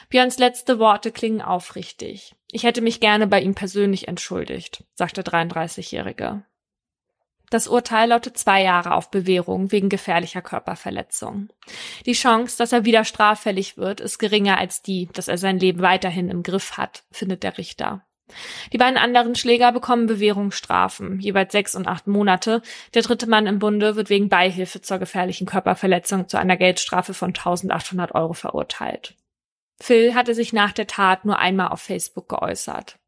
Björns letzte Worte klingen aufrichtig. Ich hätte mich gerne bei ihm persönlich entschuldigt, sagt der 33-Jährige. Das Urteil lautet zwei Jahre auf Bewährung wegen gefährlicher Körperverletzung. Die Chance, dass er wieder straffällig wird, ist geringer als die, dass er sein Leben weiterhin im Griff hat, findet der Richter. Die beiden anderen Schläger bekommen Bewährungsstrafen, jeweils sechs und acht Monate. Der dritte Mann im Bunde wird wegen Beihilfe zur gefährlichen Körperverletzung zu einer Geldstrafe von 1800 Euro verurteilt. Phil hatte sich nach der Tat nur einmal auf Facebook geäußert.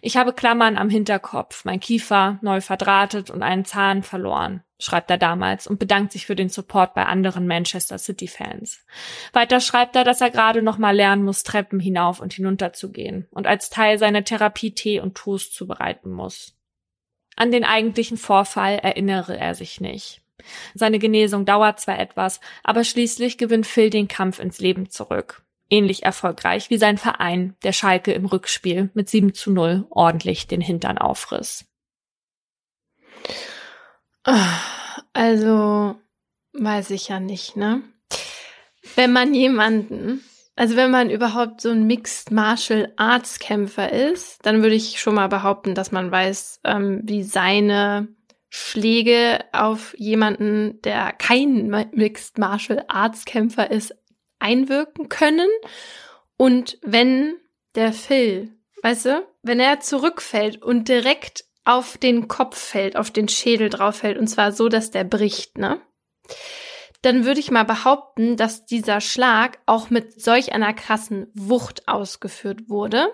Ich habe Klammern am Hinterkopf, mein Kiefer neu verdrahtet und einen Zahn verloren, schreibt er damals und bedankt sich für den Support bei anderen Manchester City Fans. Weiter schreibt er, dass er gerade noch mal lernen muss, Treppen hinauf und hinunter zu gehen und als Teil seiner Therapie Tee und Toast zubereiten muss. An den eigentlichen Vorfall erinnere er sich nicht. Seine Genesung dauert zwar etwas, aber schließlich gewinnt Phil den Kampf ins Leben zurück ähnlich erfolgreich wie sein Verein, der Schalke im Rückspiel mit 7 zu 0 ordentlich den Hintern aufriss. Also, weiß ich ja nicht, ne? Wenn man jemanden, also wenn man überhaupt so ein Mixed Martial Arts Kämpfer ist, dann würde ich schon mal behaupten, dass man weiß, ähm, wie seine Schläge auf jemanden, der kein Mixed Martial Arts Kämpfer ist, einwirken können. Und wenn der Phil, weißt du, wenn er zurückfällt und direkt auf den Kopf fällt, auf den Schädel drauf fällt, und zwar so, dass der bricht, ne? dann würde ich mal behaupten, dass dieser Schlag auch mit solch einer krassen Wucht ausgeführt wurde.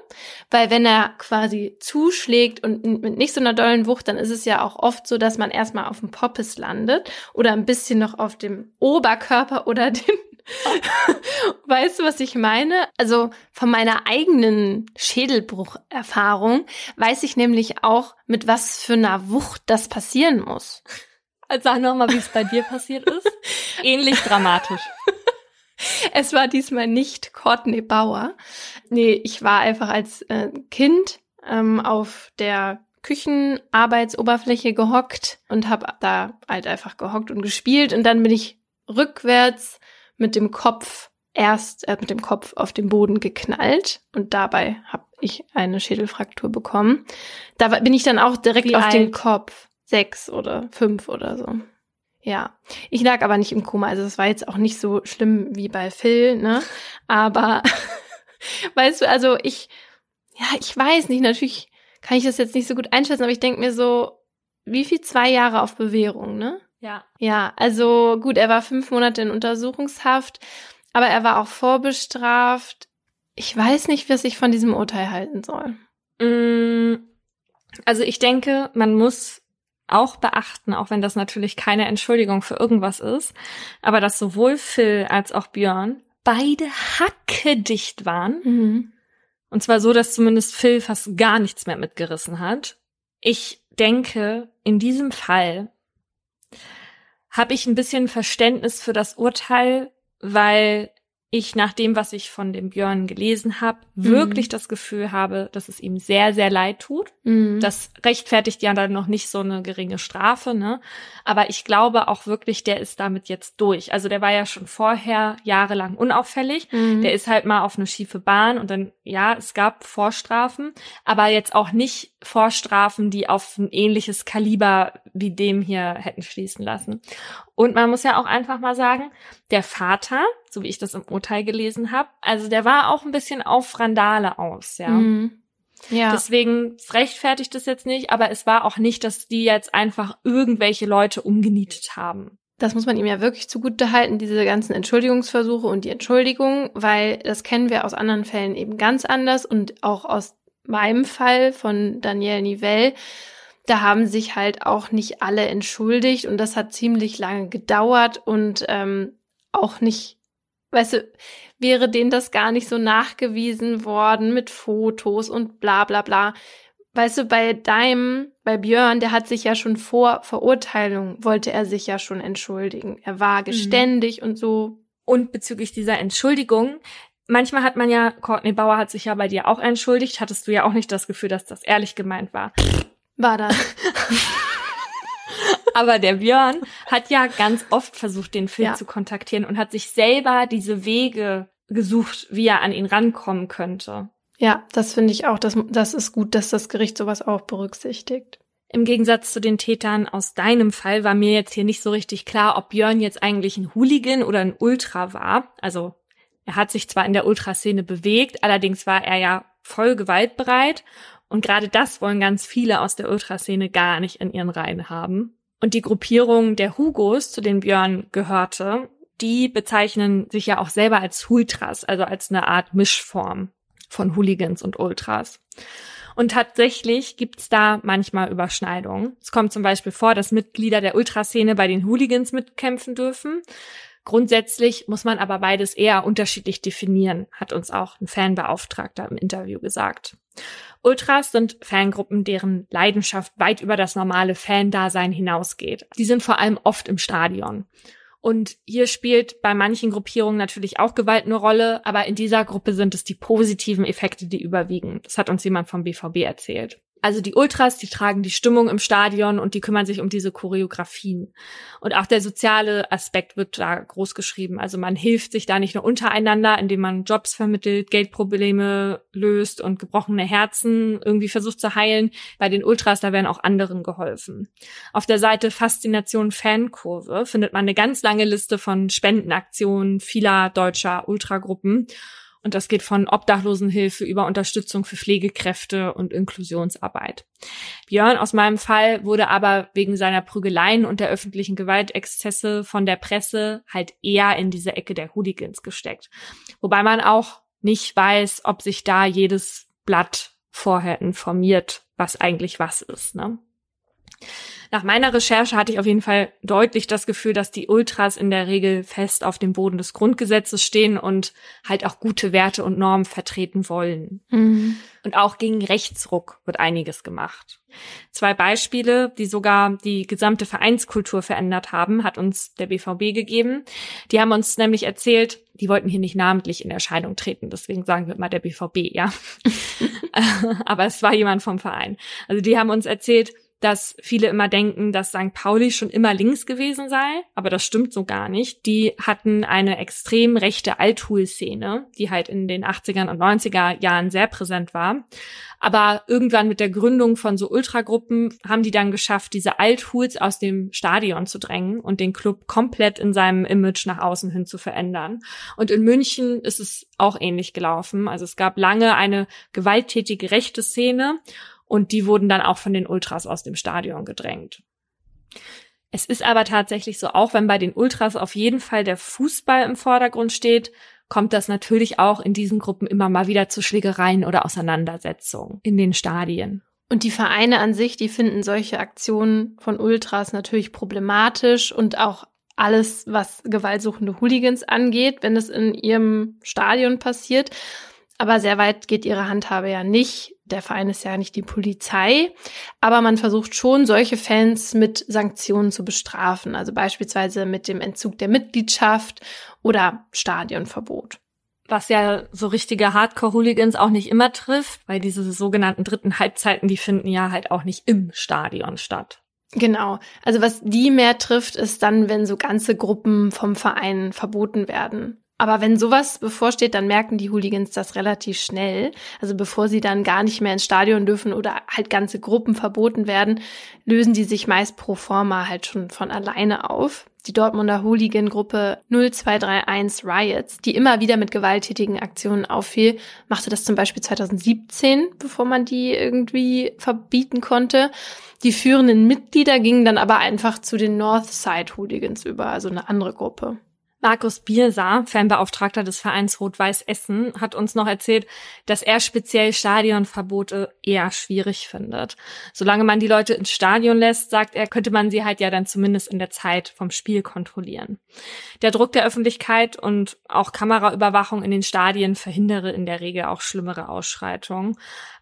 Weil wenn er quasi zuschlägt und mit nicht so einer dollen Wucht, dann ist es ja auch oft so, dass man erstmal auf dem Poppes landet oder ein bisschen noch auf dem Oberkörper oder dem weißt du, was ich meine? Also von meiner eigenen Schädelbrucherfahrung weiß ich nämlich auch, mit was für einer Wucht das passieren muss. Also sag nochmal, wie es bei dir passiert ist. Ähnlich dramatisch. Es war diesmal nicht Courtney Bauer. Nee, ich war einfach als äh, Kind ähm, auf der Küchenarbeitsoberfläche gehockt und habe da halt einfach gehockt und gespielt und dann bin ich rückwärts mit dem Kopf erst äh, mit dem Kopf auf den Boden geknallt und dabei habe ich eine Schädelfraktur bekommen. Da bin ich dann auch direkt Wie auf alt? den Kopf sechs oder fünf oder so. Ja, ich lag aber nicht im Koma, also es war jetzt auch nicht so schlimm wie bei Phil, ne? Aber weißt du, also ich, ja, ich weiß nicht, natürlich kann ich das jetzt nicht so gut einschätzen, aber ich denke mir so, wie viel zwei Jahre auf Bewährung, ne? Ja. Ja, also gut, er war fünf Monate in Untersuchungshaft, aber er war auch vorbestraft. Ich weiß nicht, was ich von diesem Urteil halten soll. Mm, also ich denke, man muss auch beachten, auch wenn das natürlich keine Entschuldigung für irgendwas ist, aber dass sowohl Phil als auch Björn beide hackedicht waren. Mhm. Und zwar so, dass zumindest Phil fast gar nichts mehr mitgerissen hat. Ich denke, in diesem Fall habe ich ein bisschen Verständnis für das Urteil, weil ich nach dem, was ich von dem Björn gelesen habe, mhm. wirklich das Gefühl habe, dass es ihm sehr, sehr leid tut. Mhm. Das rechtfertigt ja dann noch nicht so eine geringe Strafe, ne? Aber ich glaube auch wirklich, der ist damit jetzt durch. Also der war ja schon vorher jahrelang unauffällig. Mhm. Der ist halt mal auf eine schiefe Bahn und dann, ja, es gab Vorstrafen, aber jetzt auch nicht Vorstrafen, die auf ein ähnliches Kaliber wie dem hier hätten schließen lassen. Und man muss ja auch einfach mal sagen, der Vater, so wie ich das im Urteil gelesen habe, also der war auch ein bisschen auf Randale aus, ja. Mhm. Ja. Deswegen rechtfertigt es jetzt nicht, aber es war auch nicht, dass die jetzt einfach irgendwelche Leute umgenietet haben. Das muss man ihm ja wirklich zugute halten, diese ganzen Entschuldigungsversuche und die Entschuldigung, weil das kennen wir aus anderen Fällen eben ganz anders und auch aus meinem Fall von Danielle Nivelle da haben sich halt auch nicht alle entschuldigt und das hat ziemlich lange gedauert und ähm, auch nicht, weißt du, wäre denen das gar nicht so nachgewiesen worden mit Fotos und bla bla bla. Weißt du, bei deinem, bei Björn, der hat sich ja schon vor Verurteilung, wollte er sich ja schon entschuldigen. Er war mhm. geständig mhm. und so. Und bezüglich dieser Entschuldigung, manchmal hat man ja, Courtney Bauer hat sich ja bei dir auch entschuldigt, hattest du ja auch nicht das Gefühl, dass das ehrlich gemeint war. War das. Aber der Björn hat ja ganz oft versucht, den Phil ja. zu kontaktieren und hat sich selber diese Wege gesucht, wie er an ihn rankommen könnte. Ja, das finde ich auch. Das, das ist gut, dass das Gericht sowas auch berücksichtigt. Im Gegensatz zu den Tätern aus deinem Fall war mir jetzt hier nicht so richtig klar, ob Björn jetzt eigentlich ein Hooligan oder ein Ultra war. Also er hat sich zwar in der Ultraszene bewegt, allerdings war er ja voll gewaltbereit und gerade das wollen ganz viele aus der Ultraszene gar nicht in ihren Reihen haben. Und die Gruppierung der Hugos, zu denen Björn gehörte, die bezeichnen sich ja auch selber als Ultras, also als eine Art Mischform von Hooligans und Ultras. Und tatsächlich gibt's da manchmal Überschneidungen. Es kommt zum Beispiel vor, dass Mitglieder der Ultraszene bei den Hooligans mitkämpfen dürfen. Grundsätzlich muss man aber beides eher unterschiedlich definieren, hat uns auch ein Fanbeauftragter im Interview gesagt. Ultras sind Fangruppen, deren Leidenschaft weit über das normale Fandasein hinausgeht. Die sind vor allem oft im Stadion. Und hier spielt bei manchen Gruppierungen natürlich auch Gewalt eine Rolle, aber in dieser Gruppe sind es die positiven Effekte, die überwiegen. Das hat uns jemand vom BVB erzählt. Also die Ultras, die tragen die Stimmung im Stadion und die kümmern sich um diese Choreografien. Und auch der soziale Aspekt wird da groß geschrieben. Also man hilft sich da nicht nur untereinander, indem man Jobs vermittelt, Geldprobleme löst und gebrochene Herzen irgendwie versucht zu heilen. Bei den Ultras, da werden auch anderen geholfen. Auf der Seite Faszination Fankurve findet man eine ganz lange Liste von Spendenaktionen vieler deutscher Ultragruppen. Und das geht von Obdachlosenhilfe über Unterstützung für Pflegekräfte und Inklusionsarbeit. Björn aus meinem Fall wurde aber wegen seiner Prügeleien und der öffentlichen Gewaltexzesse von der Presse halt eher in diese Ecke der Hooligans gesteckt. Wobei man auch nicht weiß, ob sich da jedes Blatt vorher informiert, was eigentlich was ist. Ne? Nach meiner Recherche hatte ich auf jeden Fall deutlich das Gefühl, dass die Ultras in der Regel fest auf dem Boden des Grundgesetzes stehen und halt auch gute Werte und Normen vertreten wollen. Mhm. Und auch gegen Rechtsruck wird einiges gemacht. Zwei Beispiele, die sogar die gesamte Vereinskultur verändert haben, hat uns der BVB gegeben. Die haben uns nämlich erzählt, die wollten hier nicht namentlich in Erscheinung treten, deswegen sagen wir mal der BVB, ja. Aber es war jemand vom Verein. Also die haben uns erzählt, dass viele immer denken, dass St. Pauli schon immer links gewesen sei, aber das stimmt so gar nicht. Die hatten eine extrem rechte Althul-Szene, die halt in den 80er und 90er Jahren sehr präsent war. Aber irgendwann mit der Gründung von so Ultragruppen haben die dann geschafft, diese Althuls aus dem Stadion zu drängen und den Club komplett in seinem Image nach außen hin zu verändern. Und in München ist es auch ähnlich gelaufen. Also es gab lange eine gewalttätige rechte Szene und die wurden dann auch von den Ultras aus dem Stadion gedrängt. Es ist aber tatsächlich so, auch wenn bei den Ultras auf jeden Fall der Fußball im Vordergrund steht, kommt das natürlich auch in diesen Gruppen immer mal wieder zu Schlägereien oder Auseinandersetzungen in den Stadien. Und die Vereine an sich, die finden solche Aktionen von Ultras natürlich problematisch und auch alles, was gewaltsuchende Hooligans angeht, wenn es in ihrem Stadion passiert. Aber sehr weit geht ihre Handhabe ja nicht. Der Verein ist ja nicht die Polizei. Aber man versucht schon, solche Fans mit Sanktionen zu bestrafen. Also beispielsweise mit dem Entzug der Mitgliedschaft oder Stadionverbot. Was ja so richtige Hardcore-Hooligans auch nicht immer trifft, weil diese sogenannten dritten Halbzeiten, die finden ja halt auch nicht im Stadion statt. Genau. Also was die mehr trifft, ist dann, wenn so ganze Gruppen vom Verein verboten werden. Aber wenn sowas bevorsteht, dann merken die Hooligans das relativ schnell. Also bevor sie dann gar nicht mehr ins Stadion dürfen oder halt ganze Gruppen verboten werden, lösen die sich meist pro forma halt schon von alleine auf. Die Dortmunder Hooligan-Gruppe 0231 Riots, die immer wieder mit gewalttätigen Aktionen auffiel, machte das zum Beispiel 2017, bevor man die irgendwie verbieten konnte. Die führenden Mitglieder gingen dann aber einfach zu den Northside Hooligans über, also eine andere Gruppe. Markus Biersa, Fanbeauftragter des Vereins Rot-Weiß Essen, hat uns noch erzählt, dass er speziell Stadionverbote eher schwierig findet. Solange man die Leute ins Stadion lässt, sagt er, könnte man sie halt ja dann zumindest in der Zeit vom Spiel kontrollieren. Der Druck der Öffentlichkeit und auch Kameraüberwachung in den Stadien verhindere in der Regel auch schlimmere Ausschreitungen.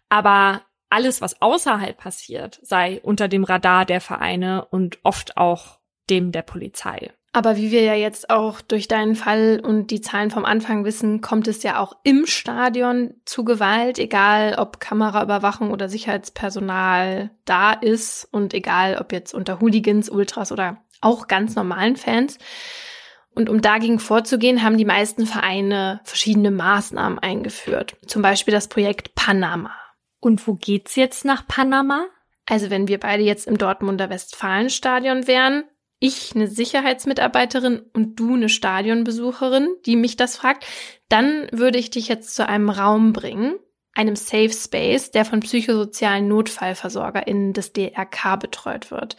Aber alles, was außerhalb passiert, sei unter dem Radar der Vereine und oft auch dem der Polizei. Aber wie wir ja jetzt auch durch deinen Fall und die Zahlen vom Anfang wissen, kommt es ja auch im Stadion zu Gewalt, egal ob Kameraüberwachung oder Sicherheitspersonal da ist und egal ob jetzt unter Hooligans, Ultras oder auch ganz normalen Fans. Und um dagegen vorzugehen, haben die meisten Vereine verschiedene Maßnahmen eingeführt. Zum Beispiel das Projekt Panama. Und wo geht's jetzt nach Panama? Also wenn wir beide jetzt im Dortmunder Westfalenstadion wären, ich eine Sicherheitsmitarbeiterin und du eine Stadionbesucherin, die mich das fragt, dann würde ich dich jetzt zu einem Raum bringen, einem Safe Space, der von psychosozialen NotfallversorgerInnen des DRK betreut wird.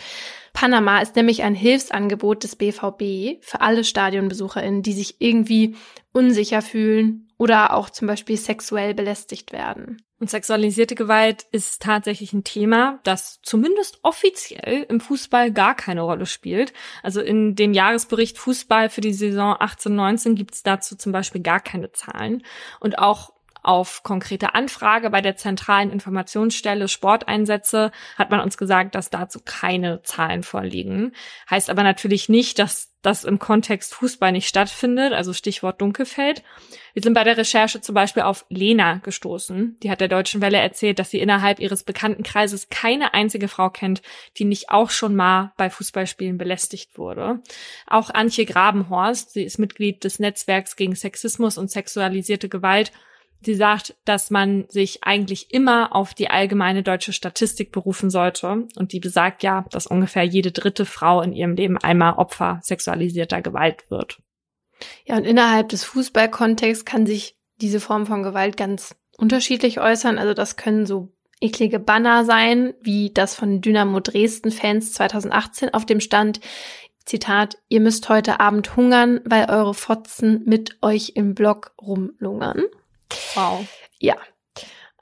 Panama ist nämlich ein Hilfsangebot des BVB für alle StadionbesucherInnen, die sich irgendwie unsicher fühlen oder auch zum Beispiel sexuell belästigt werden. Und sexualisierte Gewalt ist tatsächlich ein Thema, das zumindest offiziell im Fußball gar keine Rolle spielt. Also in dem Jahresbericht Fußball für die Saison 18-19 gibt es dazu zum Beispiel gar keine Zahlen. Und auch auf konkrete Anfrage bei der zentralen Informationsstelle Sporteinsätze hat man uns gesagt, dass dazu keine Zahlen vorliegen. Heißt aber natürlich nicht, dass das im Kontext Fußball nicht stattfindet, also Stichwort Dunkelfeld. Wir sind bei der Recherche zum Beispiel auf Lena gestoßen. Die hat der Deutschen Welle erzählt, dass sie innerhalb ihres Bekanntenkreises keine einzige Frau kennt, die nicht auch schon mal bei Fußballspielen belästigt wurde. Auch Antje Grabenhorst, sie ist Mitglied des Netzwerks gegen Sexismus und sexualisierte Gewalt Sie sagt, dass man sich eigentlich immer auf die allgemeine deutsche Statistik berufen sollte. Und die besagt ja, dass ungefähr jede dritte Frau in ihrem Leben einmal Opfer sexualisierter Gewalt wird. Ja, und innerhalb des Fußballkontexts kann sich diese Form von Gewalt ganz unterschiedlich äußern. Also das können so eklige Banner sein, wie das von Dynamo Dresden Fans 2018 auf dem Stand, Zitat, ihr müsst heute Abend hungern, weil eure Fotzen mit euch im Block rumlungern. Wow. Ja.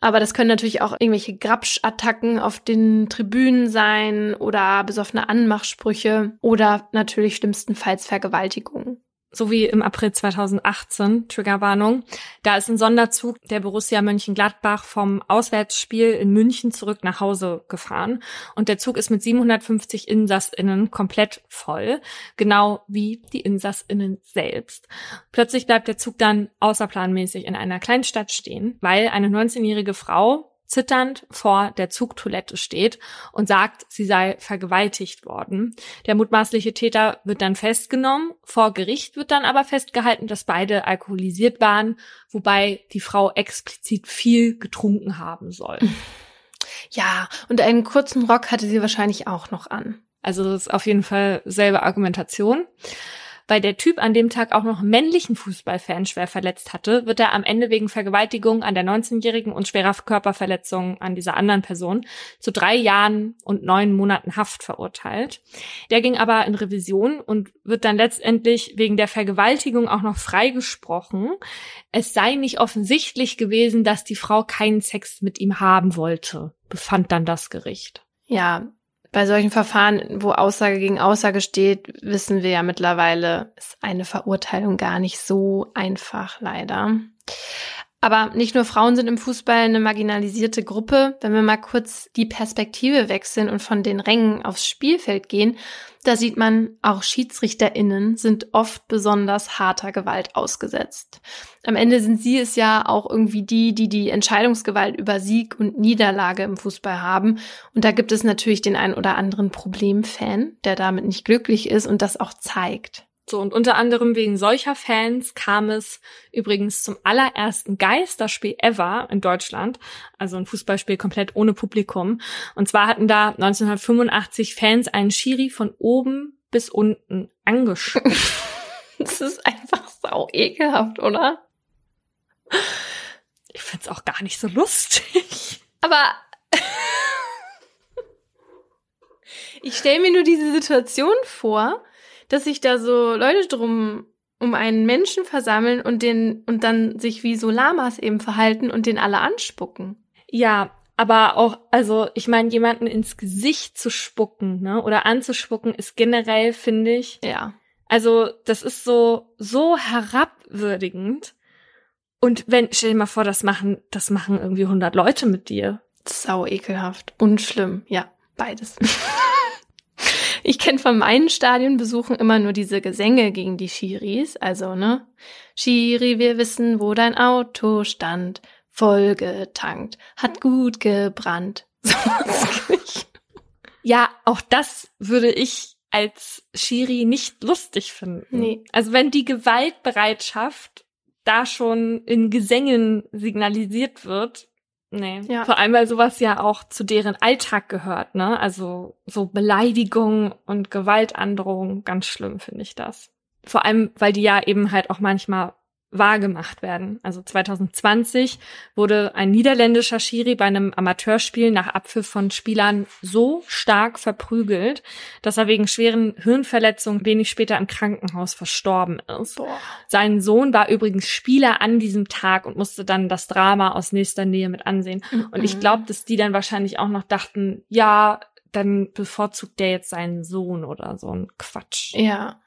Aber das können natürlich auch irgendwelche Grabschattacken auf den Tribünen sein oder besoffene Anmachsprüche oder natürlich schlimmstenfalls Vergewaltigungen so wie im April 2018, Triggerwarnung. Da ist ein Sonderzug der Borussia Mönchengladbach vom Auswärtsspiel in München zurück nach Hause gefahren. Und der Zug ist mit 750 InsassInnen komplett voll. Genau wie die InsassInnen selbst. Plötzlich bleibt der Zug dann außerplanmäßig in einer Kleinstadt stehen, weil eine 19-jährige Frau zitternd vor der Zugtoilette steht und sagt, sie sei vergewaltigt worden. Der mutmaßliche Täter wird dann festgenommen. Vor Gericht wird dann aber festgehalten, dass beide alkoholisiert waren, wobei die Frau explizit viel getrunken haben soll. Ja, und einen kurzen Rock hatte sie wahrscheinlich auch noch an. Also das ist auf jeden Fall selbe Argumentation. Weil der Typ an dem Tag auch noch männlichen Fußballfan schwer verletzt hatte, wird er am Ende wegen Vergewaltigung an der 19-Jährigen und schwerer Körperverletzung an dieser anderen Person zu drei Jahren und neun Monaten Haft verurteilt. Der ging aber in Revision und wird dann letztendlich wegen der Vergewaltigung auch noch freigesprochen. Es sei nicht offensichtlich gewesen, dass die Frau keinen Sex mit ihm haben wollte, befand dann das Gericht. Ja, bei solchen Verfahren, wo Aussage gegen Aussage steht, wissen wir ja mittlerweile, ist eine Verurteilung gar nicht so einfach, leider. Aber nicht nur Frauen sind im Fußball eine marginalisierte Gruppe. Wenn wir mal kurz die Perspektive wechseln und von den Rängen aufs Spielfeld gehen, da sieht man, auch SchiedsrichterInnen sind oft besonders harter Gewalt ausgesetzt. Am Ende sind sie es ja auch irgendwie die, die die Entscheidungsgewalt über Sieg und Niederlage im Fußball haben. Und da gibt es natürlich den einen oder anderen Problemfan, der damit nicht glücklich ist und das auch zeigt. So, und unter anderem wegen solcher Fans kam es übrigens zum allerersten Geisterspiel ever in Deutschland. Also ein Fußballspiel komplett ohne Publikum. Und zwar hatten da 1985 Fans einen Schiri von oben bis unten angeschaut. das ist einfach sau ekelhaft, oder? Ich find's auch gar nicht so lustig. Aber ich stelle mir nur diese Situation vor, dass sich da so Leute drum um einen Menschen versammeln und den und dann sich wie so Lamas eben verhalten und den alle anspucken. Ja, aber auch, also ich meine, jemanden ins Gesicht zu spucken, ne, oder anzuspucken, ist generell, finde ich. Ja. Also, das ist so, so herabwürdigend. Und wenn, stell dir mal vor, das machen, das machen irgendwie 100 Leute mit dir. Sau ekelhaft und schlimm. Ja, beides. Ich kenne von meinen Stadionbesuchen immer nur diese Gesänge gegen die Schiris. Also, ne? Schiri, wir wissen, wo dein Auto stand. Voll getankt, hat gut gebrannt. ja, auch das würde ich als Schiri nicht lustig finden. Nee. Also wenn die Gewaltbereitschaft da schon in Gesängen signalisiert wird, Nee. Ja. Vor allem, weil sowas ja auch zu deren Alltag gehört, ne? Also so Beleidigung und Gewaltandrohung, ganz schlimm finde ich das. Vor allem, weil die ja eben halt auch manchmal wahrgemacht werden. Also 2020 wurde ein niederländischer Schiri bei einem Amateurspiel nach Abpfiff von Spielern so stark verprügelt, dass er wegen schweren Hirnverletzungen wenig später im Krankenhaus verstorben ist. Boah. Sein Sohn war übrigens Spieler an diesem Tag und musste dann das Drama aus nächster Nähe mit ansehen. Mhm. Und ich glaube, dass die dann wahrscheinlich auch noch dachten, ja, dann bevorzugt der jetzt seinen Sohn oder so ein Quatsch. Ja.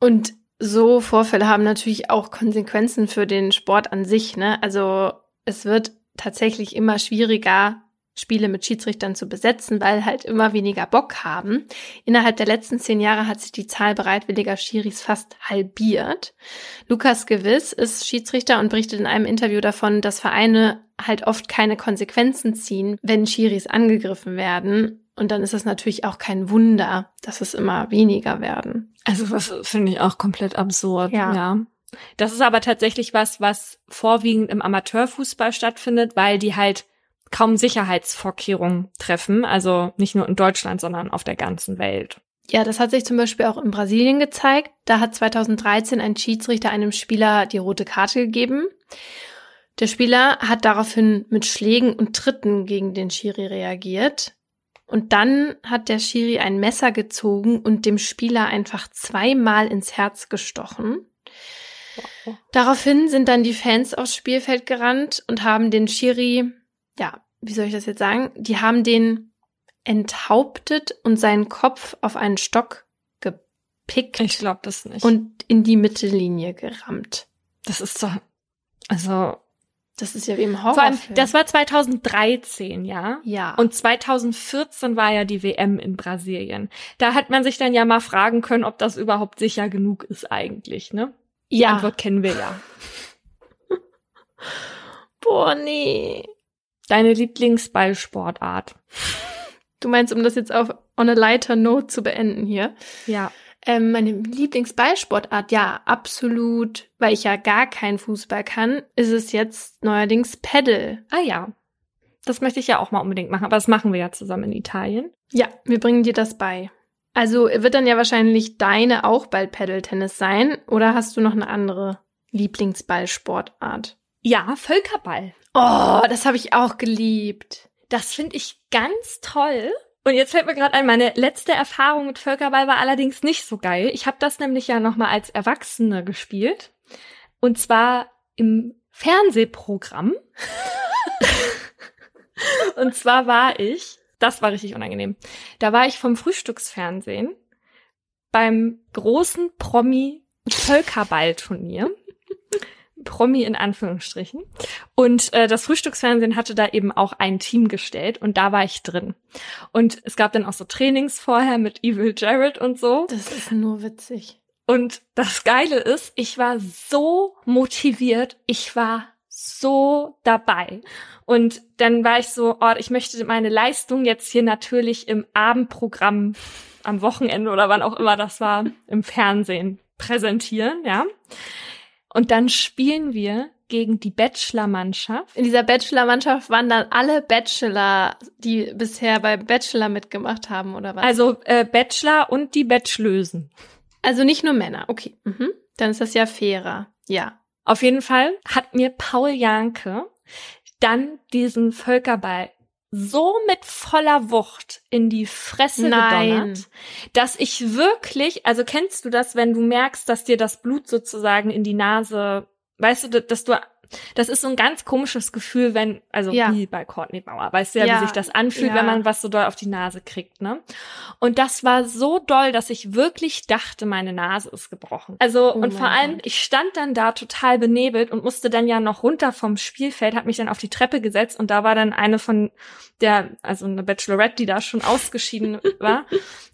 Und so Vorfälle haben natürlich auch Konsequenzen für den Sport an sich. Ne? Also es wird tatsächlich immer schwieriger, Spiele mit Schiedsrichtern zu besetzen, weil halt immer weniger Bock haben. Innerhalb der letzten zehn Jahre hat sich die Zahl bereitwilliger Schiris fast halbiert. Lukas Gewiss ist Schiedsrichter und berichtet in einem Interview davon, dass Vereine halt oft keine Konsequenzen ziehen, wenn Schiris angegriffen werden. Und dann ist es natürlich auch kein Wunder, dass es immer weniger werden. Also das finde ich auch komplett absurd. Ja. ja. Das ist aber tatsächlich was, was vorwiegend im Amateurfußball stattfindet, weil die halt kaum Sicherheitsvorkehrungen treffen. Also nicht nur in Deutschland, sondern auf der ganzen Welt. Ja, das hat sich zum Beispiel auch in Brasilien gezeigt. Da hat 2013 ein Schiedsrichter einem Spieler die rote Karte gegeben. Der Spieler hat daraufhin mit Schlägen und Tritten gegen den Schiri reagiert. Und dann hat der Schiri ein Messer gezogen und dem Spieler einfach zweimal ins Herz gestochen. Daraufhin sind dann die Fans aufs Spielfeld gerannt und haben den Schiri, ja, wie soll ich das jetzt sagen? Die haben den enthauptet und seinen Kopf auf einen Stock gepickt. Ich glaube das nicht. Und in die Mittellinie gerammt. Das ist doch, also das ist ja wie im Horror. Vor allem, das war 2013, ja. Ja. Und 2014 war ja die WM in Brasilien. Da hat man sich dann ja mal fragen können, ob das überhaupt sicher genug ist eigentlich, ne? Die ja. Antwort kennen wir ja. Boah, nee. Deine Lieblingsballsportart. Du meinst, um das jetzt auf on a lighter note zu beenden hier? Ja. Ähm, meine Lieblingsballsportart, ja, absolut, weil ich ja gar keinen Fußball kann, ist es jetzt neuerdings Paddle. Ah ja. Das möchte ich ja auch mal unbedingt machen, aber das machen wir ja zusammen in Italien. Ja, wir bringen dir das bei. Also wird dann ja wahrscheinlich deine auch bald Paddle-Tennis sein, oder hast du noch eine andere Lieblingsballsportart? Ja, Völkerball. Oh, das habe ich auch geliebt. Das finde ich ganz toll. Und jetzt fällt mir gerade ein, meine letzte Erfahrung mit Völkerball war allerdings nicht so geil. Ich habe das nämlich ja noch mal als Erwachsene gespielt und zwar im Fernsehprogramm. und zwar war ich, das war richtig unangenehm. Da war ich vom Frühstücksfernsehen beim großen Promi Völkerballturnier. Promi in Anführungsstrichen. Und äh, das Frühstücksfernsehen hatte da eben auch ein Team gestellt und da war ich drin. Und es gab dann auch so Trainings vorher mit Evil Jared und so. Das ist nur witzig. Und das Geile ist, ich war so motiviert, ich war so dabei. Und dann war ich so, oh, ich möchte meine Leistung jetzt hier natürlich im Abendprogramm am Wochenende oder wann auch immer das war, im Fernsehen präsentieren, ja. Und dann spielen wir gegen die Bachelor-Mannschaft. In dieser Bachelor-Mannschaft waren dann alle Bachelor, die bisher bei Bachelor mitgemacht haben, oder was? Also äh, Bachelor und die Bachelösen. Also nicht nur Männer, okay. Mhm. Dann ist das ja fairer. Ja. Auf jeden Fall hat mir Paul Janke dann diesen Völkerball so mit voller Wucht in die Fresse Nein. gedonnert, dass ich wirklich, also kennst du das, wenn du merkst, dass dir das Blut sozusagen in die Nase, weißt du, dass du das ist so ein ganz komisches Gefühl, wenn, also Ja. wie bei Courtney Bauer, weißt du ja, Ja, wie sich das anfühlt, ja. wenn man was so doll auf die Nase kriegt, ne? Und das war so doll, dass ich wirklich dachte, meine Nase ist gebrochen. Also, Oh und vor allem, Gott. ich stand dann da total benebelt und musste dann ja noch runter vom Spielfeld, hab mich dann auf die Treppe gesetzt und da war dann eine von der, also eine Bachelorette, die da schon ausgeschieden war.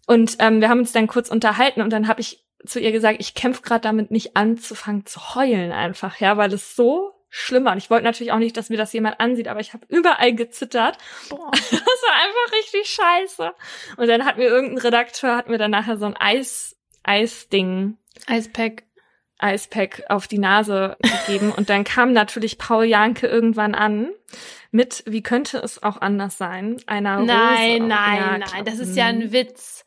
Und ähm, wir haben uns dann kurz unterhalten und dann habe ich zu ihr gesagt, ich kämpfe gerade damit nicht anzufangen zu heulen einfach, ja, weil es so schlimm war. Und ich wollte natürlich auch nicht, dass mir das jemand ansieht, aber ich habe überall gezittert. Boah. Das war einfach richtig scheiße. Und dann hat mir irgendein Redakteur, hat mir dann nachher so ein Eis, Eisding, Eispack. Eispack auf die Nase gegeben. Und dann kam natürlich Paul Janke irgendwann an mit, wie könnte es auch anders sein, einer Rose. Nein, nein, Ja, nein, das ist ja ein Witz.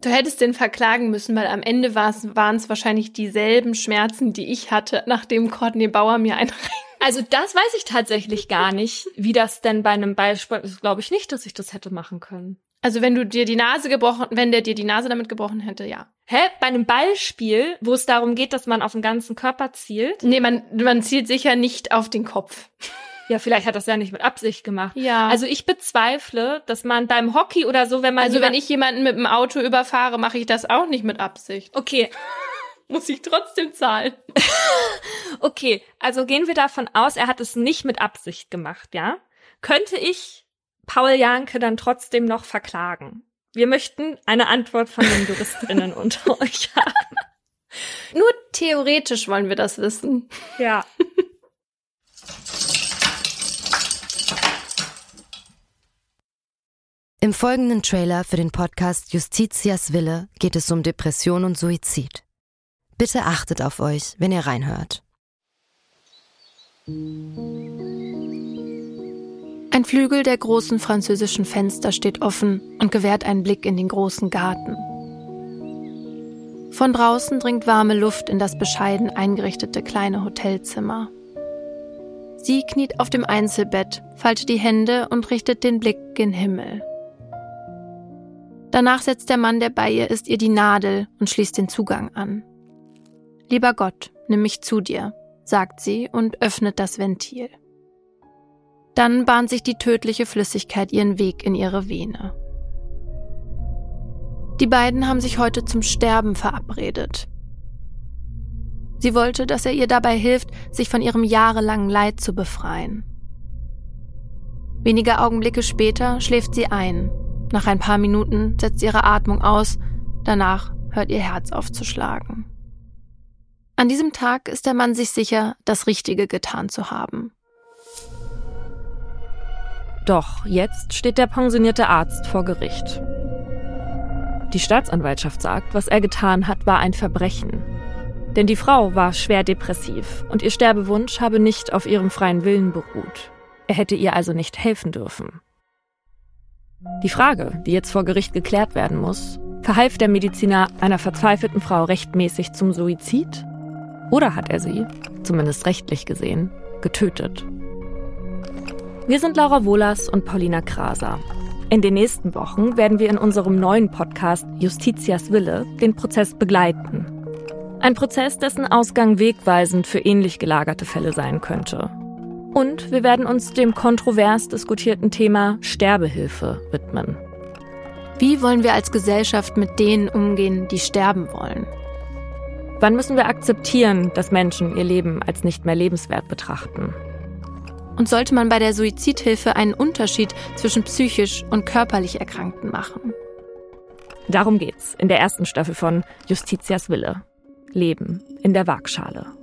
Du hättest den verklagen müssen, weil am Ende waren es wahrscheinlich dieselben Schmerzen, die ich hatte, nachdem Courtney Bauer mir einen Also das weiß ich tatsächlich gar nicht, wie das denn bei einem Ballsport ist. Glaube ich nicht, dass ich das hätte machen können. Also wenn du dir die Nase gebrochen, wenn der dir die Nase damit gebrochen hätte, ja. Hä? Bei einem Ballspiel, wo es darum geht, dass man auf den ganzen Körper zielt? Nee, man, man zielt sicher nicht auf den Kopf. Ja, vielleicht hat das ja nicht mit Absicht gemacht. Ja. Also, ich bezweifle, dass man beim Hockey oder so, wenn man also wenn ich jemanden mit dem Auto überfahre, mache ich das auch nicht mit Absicht. okay, Muss ich trotzdem zahlen. okay, also gehen wir davon aus, er hat es nicht mit Absicht gemacht, ja? Könnte ich Paul Janke dann trotzdem noch verklagen? Wir möchten eine Antwort von den JuristInnen unter euch haben. Nur theoretisch wollen wir das wissen. Ja. Im folgenden Trailer für den Podcast Justitias Wille geht es um Depression und Suizid. Bitte achtet auf euch, wenn ihr reinhört. Ein Flügel der großen französischen Fenster steht offen und gewährt einen Blick in den großen Garten. Von draußen dringt warme Luft in das bescheiden eingerichtete kleine Hotelzimmer. Sie kniet auf dem Einzelbett, faltet die Hände und richtet den Blick gen Himmel. Danach setzt der Mann, der bei ihr ist, ihr die Nadel und schließt den Zugang an. Lieber Gott, nimm mich zu dir, sagt sie und öffnet das Ventil. Dann bahnt sich die tödliche Flüssigkeit ihren Weg in ihre Vene. Die beiden haben sich heute zum Sterben verabredet. Sie wollte, dass er ihr dabei hilft, sich von ihrem jahrelangen Leid zu befreien. Wenige Augenblicke später schläft sie ein. Nach ein paar Minuten setzt ihre Atmung aus, danach hört ihr Herz aufzuschlagen. An diesem Tag ist der Mann sich sicher, das Richtige getan zu haben. Doch jetzt steht der pensionierte Arzt vor Gericht. Die Staatsanwaltschaft sagt, was er getan hat, war ein Verbrechen. Denn die Frau war schwer depressiv und ihr Sterbewunsch habe nicht auf ihrem freien Willen beruht. Er hätte ihr also nicht helfen dürfen. Die Frage, die jetzt vor Gericht geklärt werden muss, verhalf der Mediziner einer verzweifelten Frau rechtmäßig zum Suizid? Oder hat er sie, zumindest rechtlich gesehen, getötet? Wir sind Laura Wohlers und Paulina Kraser. In den nächsten Wochen werden wir in unserem neuen Podcast Justitias Wille den Prozess begleiten ein Prozess, dessen Ausgang wegweisend für ähnlich gelagerte Fälle sein könnte. Und wir werden uns dem kontrovers diskutierten Thema Sterbehilfe widmen. Wie wollen wir als Gesellschaft mit denen umgehen, die sterben wollen? Wann müssen wir akzeptieren, dass Menschen ihr Leben als nicht mehr lebenswert betrachten? Und sollte man bei der Suizidhilfe einen Unterschied zwischen psychisch und körperlich Erkrankten machen? Darum geht's in der ersten Staffel von Justitias Wille. Leben in der Waagschale.